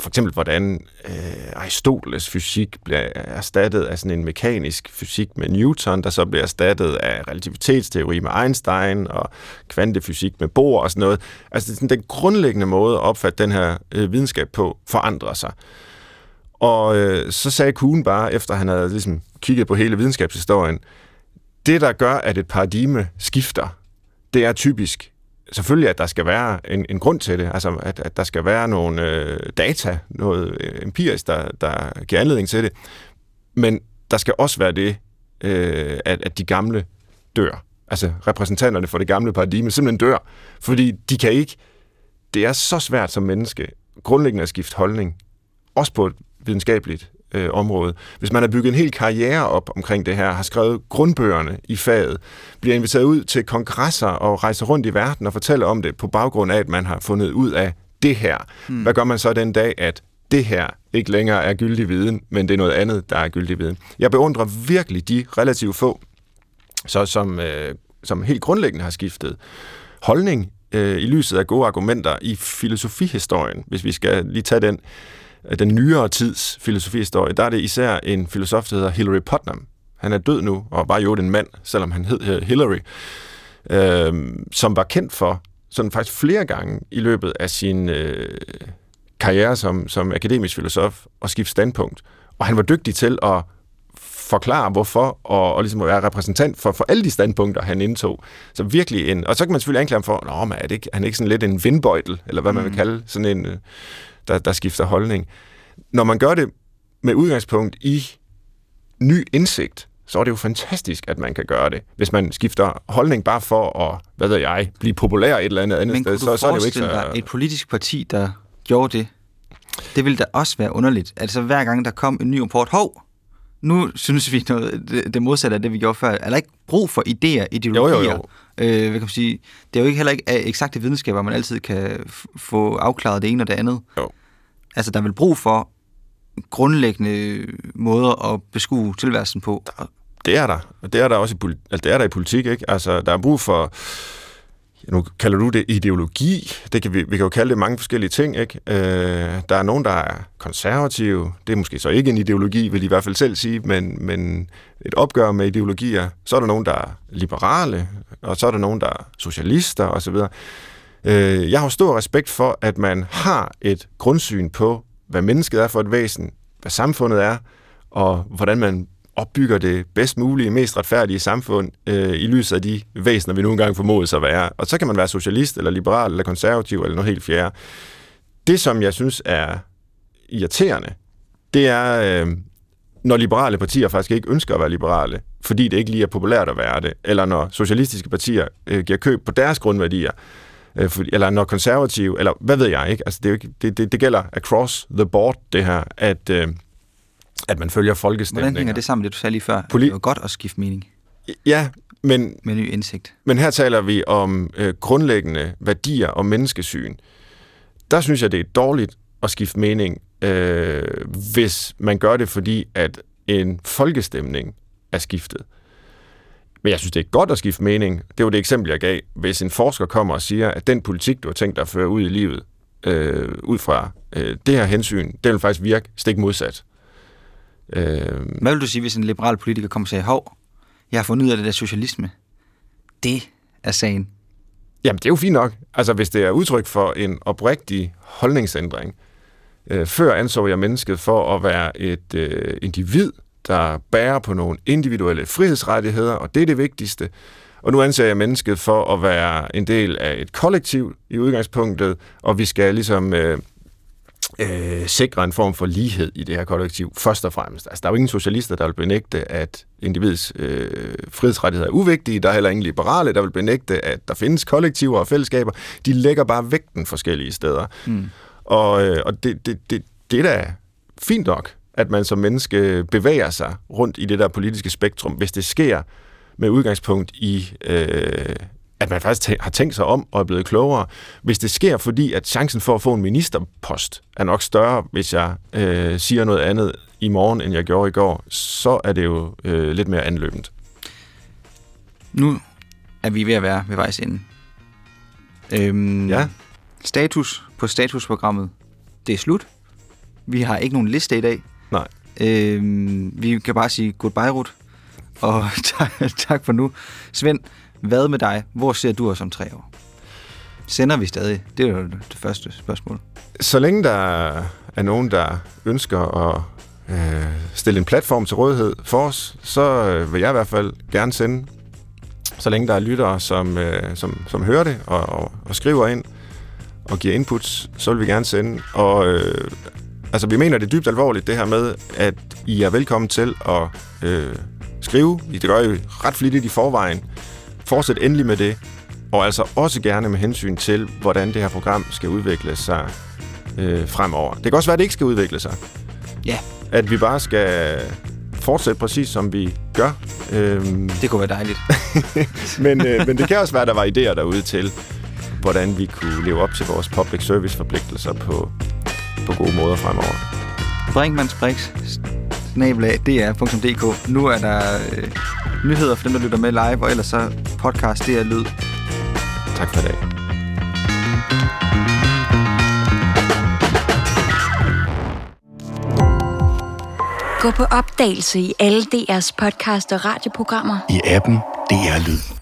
for eksempel, hvordan øh, Aristoteles fysik bliver erstattet af sådan en mekanisk fysik med Newton, der så bliver erstattet af relativitetsteori med Einstein og kvantefysik med Bohr og sådan noget. Altså sådan, den grundlæggende måde at opfatte den her øh, videnskab på forandrer sig. Og øh, så sagde Kuhn bare, efter han havde ligesom kigget på hele videnskabshistorien, det, der gør, at et paradigme skifter, det er typisk selvfølgelig, at der skal være en, en grund til det, altså at, at der skal være nogle øh, data, noget øh, empirisk, der, der giver anledning til det, men der skal også være det, øh, at, at de gamle dør. Altså repræsentanterne for det gamle paradigme simpelthen dør, fordi de kan ikke, det er så svært som menneske grundlæggende at skifte holdning, også på et videnskabeligt øh, område. Hvis man har bygget en hel karriere op omkring det her, har skrevet grundbøgerne i faget, bliver inviteret ud til kongresser og rejser rundt i verden og fortæller om det på baggrund af, at man har fundet ud af det her. Hmm. Hvad gør man så den dag, at det her ikke længere er gyldig viden, men det er noget andet, der er gyldig viden. Jeg beundrer virkelig de relativt få, så som, øh, som helt grundlæggende har skiftet holdning øh, i lyset af gode argumenter i filosofihistorien, hvis vi skal lige tage den den nyere tids filosofihistorie, der er det især en filosof, der hedder Hilary Putnam. Han er død nu, og var jo en mand, selvom han hed Hillary, øh, som var kendt for, sådan faktisk flere gange i løbet af sin øh, karriere som, som akademisk filosof, at skifte standpunkt. Og han var dygtig til at forklare, hvorfor, og, og ligesom at være repræsentant for, for alle de standpunkter, han indtog. Så virkelig en... Og så kan man selvfølgelig anklage ham for, Nå, men er det ikke, han er ikke sådan lidt en vindbøjtel, eller hvad man vil kalde sådan en... Øh, der, der skifter holdning. Når man gør det med udgangspunkt i ny indsigt, så er det jo fantastisk, at man kan gøre det. Hvis man skifter holdning bare for at, hvad ved jeg, blive populær et eller andet andet Men sted, så, så er det jo ikke så... dig et politisk parti, der gjorde det? Det ville da også være underligt. Altså hver gang der kom en ny rapport, hov, nu synes vi noget, det, det modsatte af det, vi gjorde før. Er der ikke brug for idéer, ideologier? Jo, jo, jo. Øh, hvad kan man sige? Det er jo ikke heller ikke eksakte videnskaber, man altid kan få afklaret det ene og det andet. Jo. Altså, der er vel brug for grundlæggende måder at beskue tilværelsen på. Det er der. Og det er der også i, altså, det er der i politik, ikke? Altså, der er brug for nu kalder du det ideologi, det kan vi, vi kan jo kalde det mange forskellige ting, ikke? Øh, der er nogen, der er konservative, det er måske så ikke en ideologi, vil de i hvert fald selv sige, men, men et opgør med ideologier, så er der nogen, der er liberale, og så er der nogen, der er socialister osv. Øh, jeg har stor respekt for, at man har et grundsyn på, hvad mennesket er for et væsen, hvad samfundet er, og hvordan man opbygger det bedst mulige, mest retfærdige samfund øh, i lyset af de væsener, vi nu engang formodes at være. Og så kan man være socialist, eller liberal, eller konservativ, eller noget helt fjerde. Det, som jeg synes er irriterende, det er, øh, når liberale partier faktisk ikke ønsker at være liberale, fordi det ikke lige er populært at være det, eller når socialistiske partier øh, giver køb på deres grundværdier, eller når konservative, eller hvad ved jeg ikke, altså det, er jo ikke, det, det, det gælder across the board, det her, at... Øh, at man følger folkestemninger. Hvordan hænger det sammen, det du sagde lige før? Poli- det er jo godt at skifte mening. Ja, men... Med ny indsigt. Men her taler vi om øh, grundlæggende værdier og menneskesyn. Der synes jeg, det er dårligt at skifte mening, øh, hvis man gør det, fordi at en folkestemning er skiftet. Men jeg synes, det er godt at skifte mening. Det var det eksempel, jeg gav. Hvis en forsker kommer og siger, at den politik, du har tænkt dig at føre ud i livet, øh, ud fra øh, det her hensyn, det vil faktisk virke stik modsat. Øh, Hvad vil du sige, hvis en liberal politiker kommer og siger, hov, jeg har fundet ud af det der socialisme. Det er sagen. Jamen, det er jo fint nok. Altså, hvis det er udtryk for en oprigtig holdningsændring. Øh, før anså jeg mennesket for at være et øh, individ, der bærer på nogle individuelle frihedsrettigheder, og det er det vigtigste. Og nu anser jeg mennesket for at være en del af et kollektiv i udgangspunktet, og vi skal ligesom øh, øh, sikre en form for lighed i det her kollektiv, først og fremmest. Altså, der er jo ingen socialister, der vil benægte, at individets øh, frihedsrettigheder er uvigtige. Der er heller ingen liberale, der vil benægte, at der findes kollektiver og fællesskaber. De lægger bare vægten forskellige steder. Mm. Og, øh, og det, det, det, det er da fint nok, at man som menneske bevæger sig rundt i det der politiske spektrum, hvis det sker med udgangspunkt i øh, at man faktisk har tænkt sig om og er blevet klogere. Hvis det sker, fordi at chancen for at få en ministerpost er nok større, hvis jeg øh, siger noget andet i morgen, end jeg gjorde i går, så er det jo øh, lidt mere anløbent. Nu er vi ved at være ved vejs ende. Øhm, ja. Status på statusprogrammet, det er slut. Vi har ikke nogen liste i dag. Nej. Øh, vi kan bare sige goodbye, Ruth. Og tak, tak for nu. Svend, hvad med dig? Hvor ser du os om tre år? Sender vi stadig? Det er jo det første spørgsmål. Så længe der er nogen, der ønsker at øh, stille en platform til rådighed for os, så øh, vil jeg i hvert fald gerne sende, så længe der er lyttere, som, øh, som, som hører det og, og, og skriver ind og giver inputs, så vil vi gerne sende. Og øh, altså, vi mener det dybt alvorligt, det her med, at I er velkommen til at øh, skrive. I det gør I ret flittigt i forvejen. Fortsæt endelig med det, og altså også gerne med hensyn til, hvordan det her program skal udvikle sig øh, fremover. Det kan også være, at det ikke skal udvikle sig. Ja. At vi bare skal fortsætte præcis som vi gør. Øhm, det kunne være dejligt. men, øh, men det kan også være, at der var idéer derude til, hvordan vi kunne leve op til vores public service forpligtelser på, på gode måder fremover. Brinkmanns Brix, snabelag, dr.dk. Nu er der øh, nyheder for dem, der lytter med live, og ellers så podcast, det er lyd. Tak for i dag. Gå på opdagelse i alle DR's podcast og radioprogrammer. I appen DR Lyd.